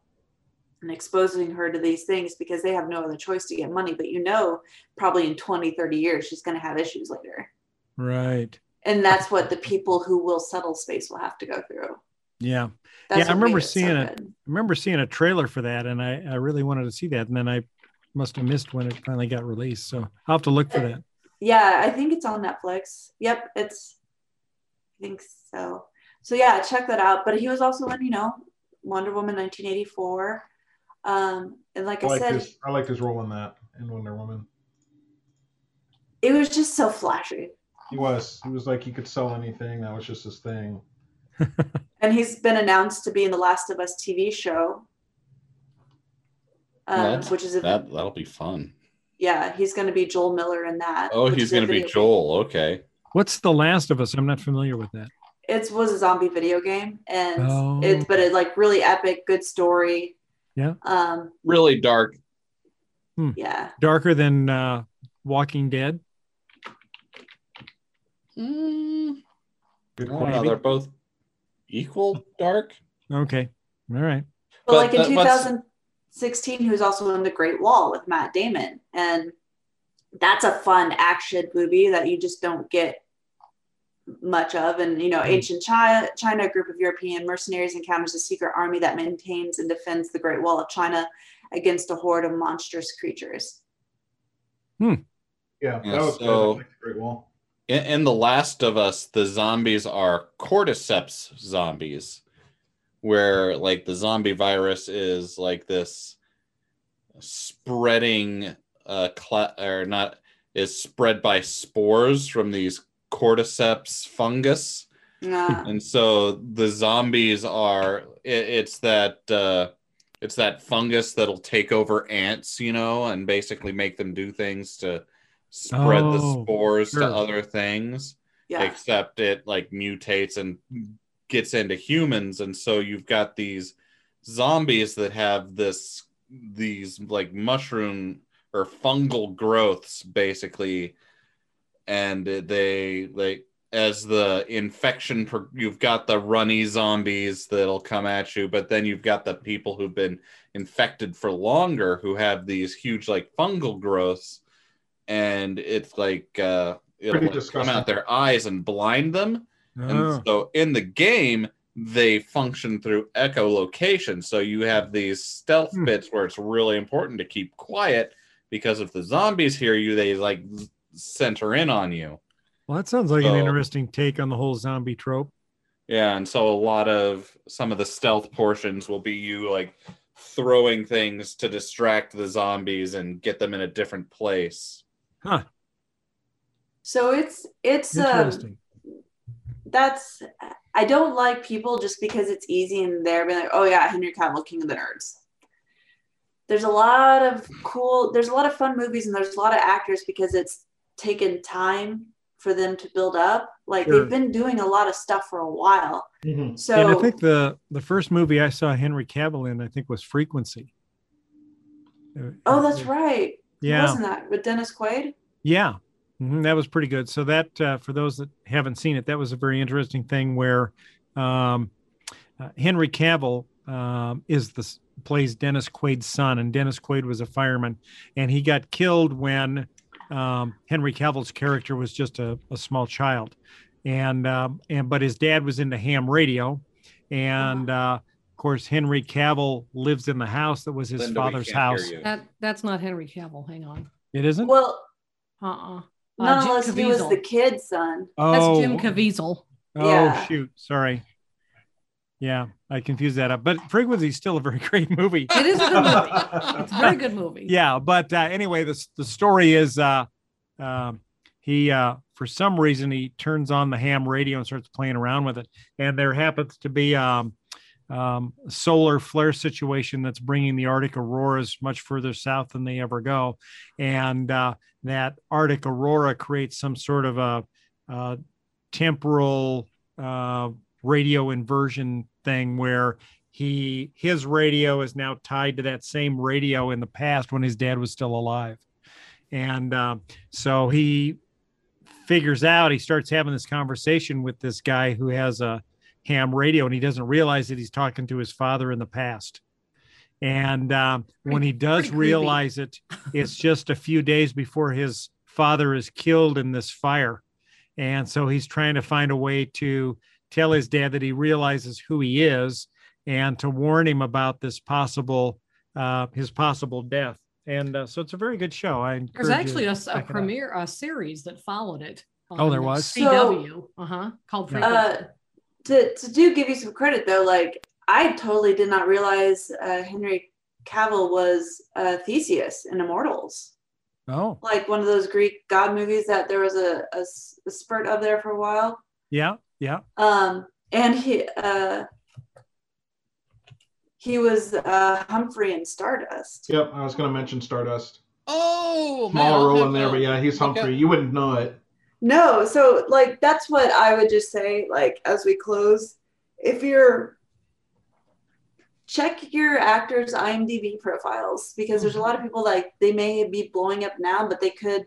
and exposing her to these things because they have no other choice to get money. But you know, probably in 20, 30 years, she's going to have issues later. right. And that's what the people who will settle space will have to go through. Yeah. That's Yeah, I remember so seeing it. I remember seeing a trailer for that, and I, I really wanted to see that, and then I must have missed when it finally got released. So I'll have to look for uh, that. Yeah, I think it's on Netflix. Yep, it's. I think so. So yeah, check that out. But he was also in, you know, Wonder Woman 1984. Um, and like I I, said, his I liked his role in that in Wonder Woman. it was just so flashy. He was. He was like he could sell anything. That was just his thing. And he's been announced to be in the Last of Us TV show, um, which is a, That that'll be fun. yeah, he's going to be Joel Miller in that. Oh, he's gonna be video game. Joel. Okay. What's The Last of Us? I'm not familiar with that. It was a zombie video game, and Oh. it's but it like really epic, good story. Yeah. Um. Really dark. Yeah. Darker than uh, Walking Dead. Mm, Good I point. know, they're both equal dark. Okay. All right. But, But like in 2016, he was also in The Great Wall with Matt Damon. And that's a fun action movie that you just don't get much of. And, you know, Mm. ancient China, China, a group of European mercenaries encounters a secret army that maintains and defends the Great Wall of China against a horde of monstrous creatures. Yeah, that Yeah, was so- good. The Great Wall. In, in The Last of Us, the zombies are cordyceps zombies, where like the zombie virus is like this spreading uh cla- or not is spread by spores from these cordyceps fungus Yeah. and so the zombies are it, it's that uh it's that fungus that'll take over ants you know and basically make them do things to spread the Oh, spores sure. to other things Yeah. except it like mutates and gets into humans and so you've got these zombies that have this these like mushroom or fungal growths basically and they like as the infection pro- you've got the runny zombies that'll come at you but then you've got the people who've been infected for longer who have these huge like fungal growths and it's like uh it'll Pretty like, come out their eyes and blind them Oh, and so in the game, they function through echolocation. So you have these stealth Hmm. bits where it's really important to keep quiet because if the zombies hear you, they like z- center in on you. well, that sounds like an interesting take on the whole zombie trope. Yeah, and so a lot of some of the stealth portions will be you like throwing things to distract the zombies and get them in a different place. Huh. So it's it's um, that's I don't like people just because it's easy and they're being like, oh yeah, Henry Cavill, King of the Nerds. There's a lot of cool, there's a lot of fun movies and there's a lot of actors because it's taken time for them to build up. Like Sure. they've been doing a lot of stuff for a while. Mhm. So and I think the the first movie I saw Henry Cavill in, I think, was Frequency. Uh, oh, that's right. Yeah, Wasn't that with Dennis Quaid? Yeah, Mhm, that was pretty good. So that uh, for those that haven't seen it, that was a very interesting thing where um, uh, Henry Cavill um, is the plays Dennis Quaid's son, and Dennis Quaid was a fireman, and he got killed when um, Henry Cavill's character was just a, a small child, and um, and but his dad was into ham radio, and uh, of course Henry Cavill lives in the house that was his Linda, father's house. That that's not Henry Cavill. Hang on. It isn't. Well, Uh-uh. Uh, not Jim unless he was the kid's son. That's oh, Jim Caviezel. Oh Yeah. shoot, sorry. Yeah, I confused that up. But Frequency is still a very great movie. It is a good movie. It's a very good movie. Yeah, but uh, anyway, the the story is uh, um, he uh, for some reason he turns on the ham radio and starts playing around with it, and there happens to be um, um, a solar flare situation that's bringing the Arctic auroras much further south than they ever go, and uh, that Arctic aurora creates some sort of a, uh temporal uh, radio inversion thing where he his radio is now tied to that same radio in the past when his dad was still alive. And um, so he figures out he starts having this conversation with this guy who has a ham radio and he doesn't realize that he's talking to his father in the past. And um, when he does realize it it's just a few days before his father is killed in this fire. And so he's trying to find a way to tell his dad that he realizes who he is and to warn him about this possible uh, his possible death. And uh, so it's a very good show. I There's encourage actually a, a check it out. premiere a series that followed it. Oh, there was? CW. uh huh. Called Yeah. Uh, to, to do give you some credit though, like I totally did not realize uh, Henry Cavill was uh, Theseus in Immortals, Oh, like one of those Greek god movies that there was a a spurt of there for a while. yeah, yeah. Um, and he uh, he was uh, Humphrey in Stardust. Yep, I was going to mention Stardust. Oh, Small role in there, but yeah, he's Okay. Humphrey. You wouldn't know it. No, so like that's what I would just say, like as we close, if you're check your actors IMDb profiles because there's a lot of people like they may be blowing up now, but they could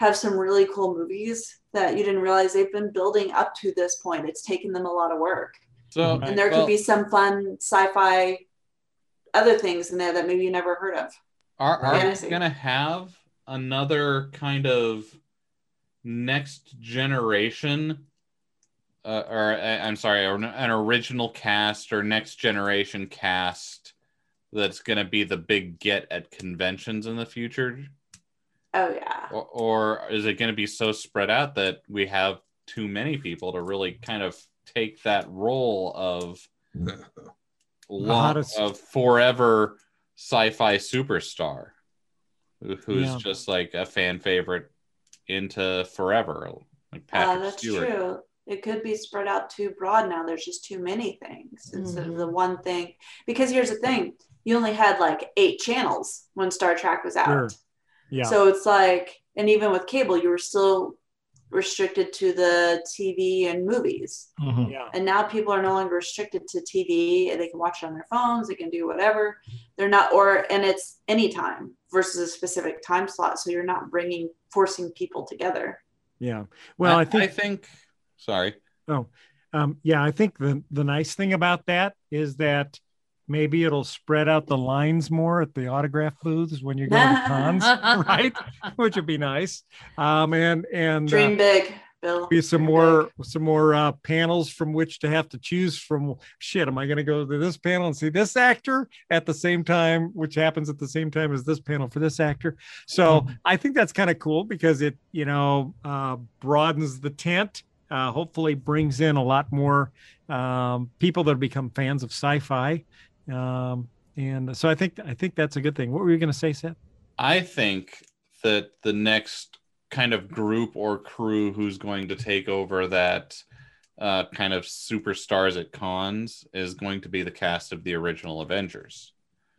have some really cool movies that you didn't realize they've been building up to this point. It's taken them a lot of work. So And there well, could be some fun sci-fi other things in there that maybe you never heard of. Are, are Fantasy. we gonna have another kind of next generation, uh, or uh, I'm sorry, an original cast or next generation cast that's gonna be the big get at conventions in the future? Oh yeah. or, or is it going to be so spread out that we have too many people to really kind of take that role of long, hottest- of forever sci-fi superstar who's Yeah. just like a fan favorite into forever like Uh, that's Stewart. true. It could be spread out too broad now. There's just too many things instead of the Mm-hmm. one thing. Because here's the thing you only had like eight channels when Star Trek was out. Sure. Yeah. So it's like, and even with cable, you were still restricted to the TV and movies. Mhm. yeah. And now people are no longer restricted to TV and they can watch it on their phones, they can do whatever. They're not, or, and it's anytime versus a specific time slot. So you're not bringing, forcing people together. Yeah. Well, I, think I think sorry Oh, um, yeah, I think the the nice thing about that is that maybe it'll spread out the lines more at the autograph booths when you go to cons, right? Which would be nice. Um, and and uh, Dream big, Bill. be some more big. some more uh, panels from which to have to choose from. Shit, am I going to go to this panel and see this actor at the same time, which happens at the same time as this panel for this actor? So I think that's kind of cool because it you know uh, broadens the tent. Uh, hopefully, brings in a lot more um, people that become fans of sci-fi. Um, and so I think I think that's a good thing. What were you going to say, Seth? I think that the next kind of group or crew who's going to take over that uh, kind of superstars at cons is going to be the cast of the original Avengers.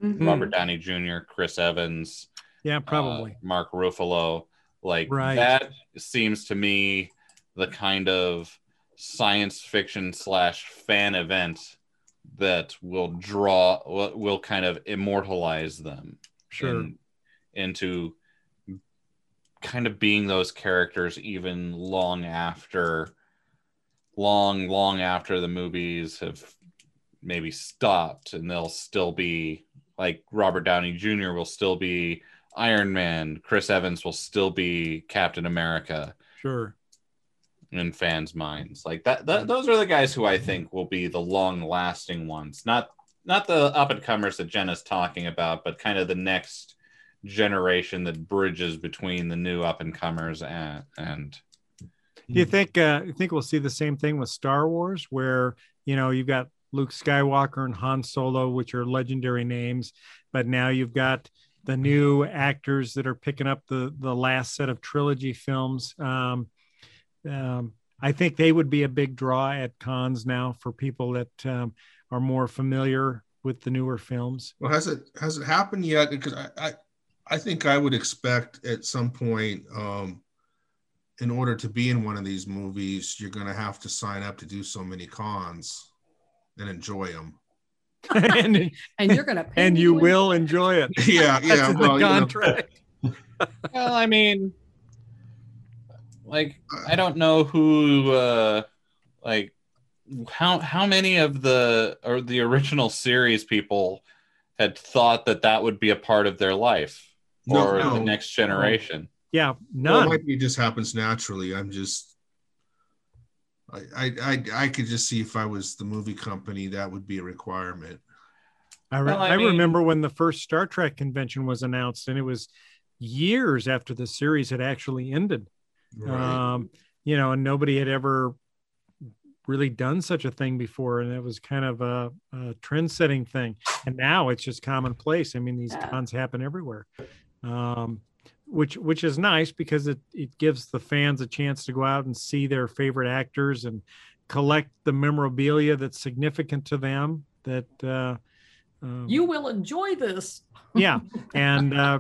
Mhm. Robert Downey Jr., Chris Evans, Yeah, uh, probably. Mark Ruffalo. Like Right. that seems to me the kind of science fiction slash fan event that will draw will, will kind of immortalize them sure. in- into kind of being those characters even long after long long after the movies have maybe stopped and they'll still be like Robert Downey Jr. will still be Iron Man, Chris Evans will still be Captain America Sure. In fans' minds. Like that, that those are the guys who I think will be the long lasting ones. Not not the up and comers that Jenna's talking about, but kind of the next generation that bridges between the new up and comers and and Do you think uh, you think we'll see the same thing with Star Wars, where you know you've got Luke Skywalker and Han Solo, which are legendary names, but now you've got the new actors that are picking up the the last set of trilogy films. Um, um, I think they would be a big draw at cons now for people that um, are more familiar with the newer films. Well, has it has it happened yet? Because I, I I think I would expect at some point, um, in order to be in one of these movies, you're going to have to sign up to do so many cons and enjoy them. and, and you're gonna pay and you when- will enjoy it. Yeah, yeah. in Well, the you know, well, I mean, like I don't know who, uh, like how how many of the or the original series people had thought that that would be a part of their life No, or no. the next generation. Yeah, Well, none. it it just happens naturally. I'm just, I, I, I, I could just see if I was the movie company, that would be a requirement. I, re- Well, I I mean- remember when the first Star Trek convention was announced, and it was years after the series had actually ended. Right. Um, you know, and nobody had ever really done such a thing before, and it was kind of a, a trend-setting thing. And now it's just commonplace. I mean, these Yeah. cons happen everywhere, um, which which is nice because it it gives the fans a chance to go out and see their favorite actors and collect the memorabilia that's significant to them. That uh, um, You will enjoy this. yeah and uh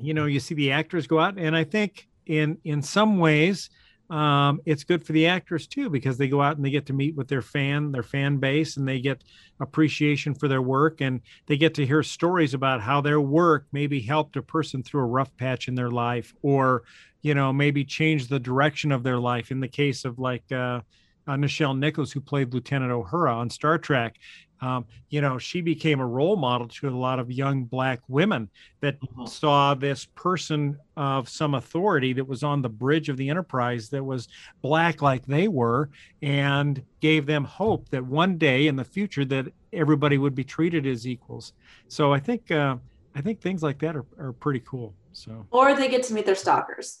you know you see the actors go out and i think in in some ways um it's good for the actors too because they go out and they get to meet with their fan their fan base and they get appreciation for their work and they get to hear stories about how their work maybe helped a person through a rough patch in their life or you know maybe changed the direction of their life. In the case of like uh, uh Nichelle Nichols, who played Lieutenant Uhura on Star Trek, um, you know, she became a role model to a lot of young black women that Mhm. saw this person of some authority that was on the bridge of the Enterprise that was black like they were and gave them hope that one day in the future that everybody would be treated as equals. So I think uh, I think things like that are, are pretty cool. So, Or they get to meet their stalkers.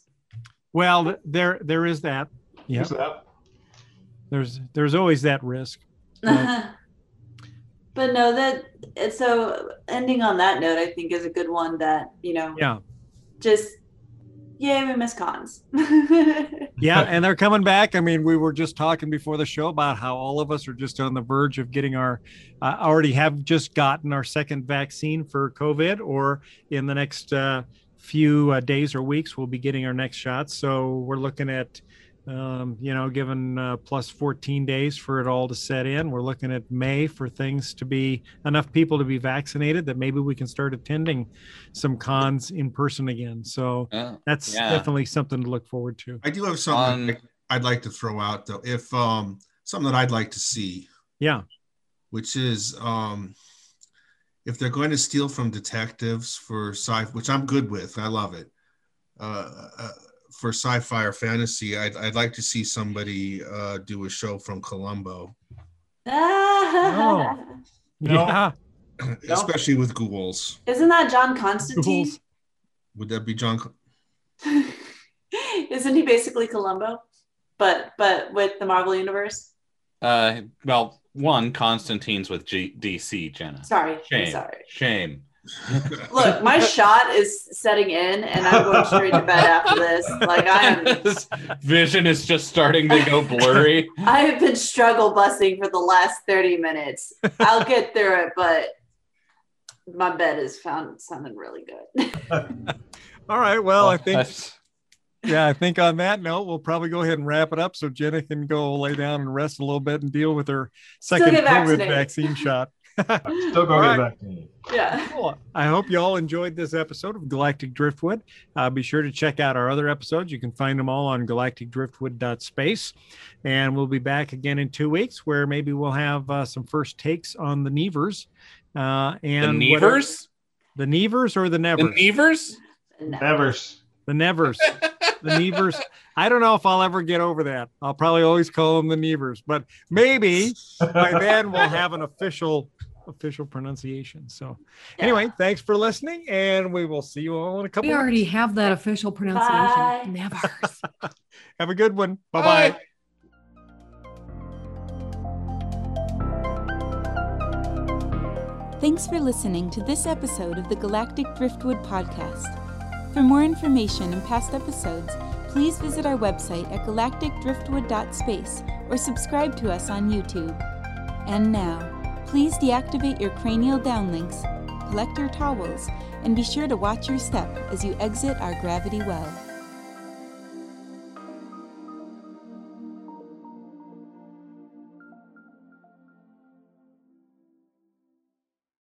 well, there there is that. Yeah, Who's that? there's there's always that risk. Right. But no, that so ending on that note, I think is a good one. That you know, Yeah, just yay, we miss cons. yeah, and they're coming back. I mean, we were just talking before the show about how all of us are just on the verge of getting our, uh, already have just gotten our second vaccine for COVID, or in the next uh, few uh, days or weeks, we'll be getting our next shot. So we're looking at, um, you know, given uh, plus 14 days for it all to set in. We're looking at May for things to be enough people to be vaccinated that maybe we can start attending some cons in person again. So Yeah. that's Yeah. definitely something to look forward to. I do have something On- I'd like to throw out though. If um something that I'd like to see, Yeah. which is um if they're going to steal from detectives for sci, which I'm good with, I love it. Uh, uh, for sci-fi or fantasy, I'd, I'd like to see somebody uh, do a show from Columbo, Ah. No. Yeah. especially with ghouls. Isn't that John Constantine? Ghouls. Would that be John? Isn't he basically Columbo, but but with the Marvel universe? Uh, well, one Constantine's with G- DC, Jenna. Sorry, I'm Shame. sorry. Shame. Look, my shot is setting in, and I'm going straight to bed after this. Like I am, His vision is just starting to go blurry. I have been struggle busing for the last thirty minutes. I'll get through it, but my bed is found sounding really good. All right. Well, I think That's- yeah, I think on that note, we'll probably go ahead and wrap it up so Jenna can go lay down and rest a little bit and deal with her second COVID vaccine shot. Still go All get right. vaccinated. yeah. Cool. I hope you all enjoyed this episode of Galactic Driftwood. Uh, be sure to check out our other episodes. You can find them all on galacticdriftwood.space. And we'll be back again in two weeks where maybe we'll have uh, some first takes on the Nevers. Uh, the and whatever- Nevers? The Nevers or the The Nevers? Nevers? Nevers. The Nevers. the Nevers. I don't know if I'll ever get over that. I'll probably always call them the Nevers, but maybe by then we'll have an official official pronunciation. So Yeah. anyway, thanks for listening, and we will see you all in a couple. We already weeks. have that official Bye. pronunciation. Never. Have a good one. Bye bye. Bye. Thanks for listening to this episode of the Galactic Driftwood Podcast. For more information and past episodes, please visit our website at galacticdriftwood.space or subscribe to us on YouTube. And now, please deactivate your cranial downlinks, collect your towels, and be sure to watch your step as you exit our gravity well.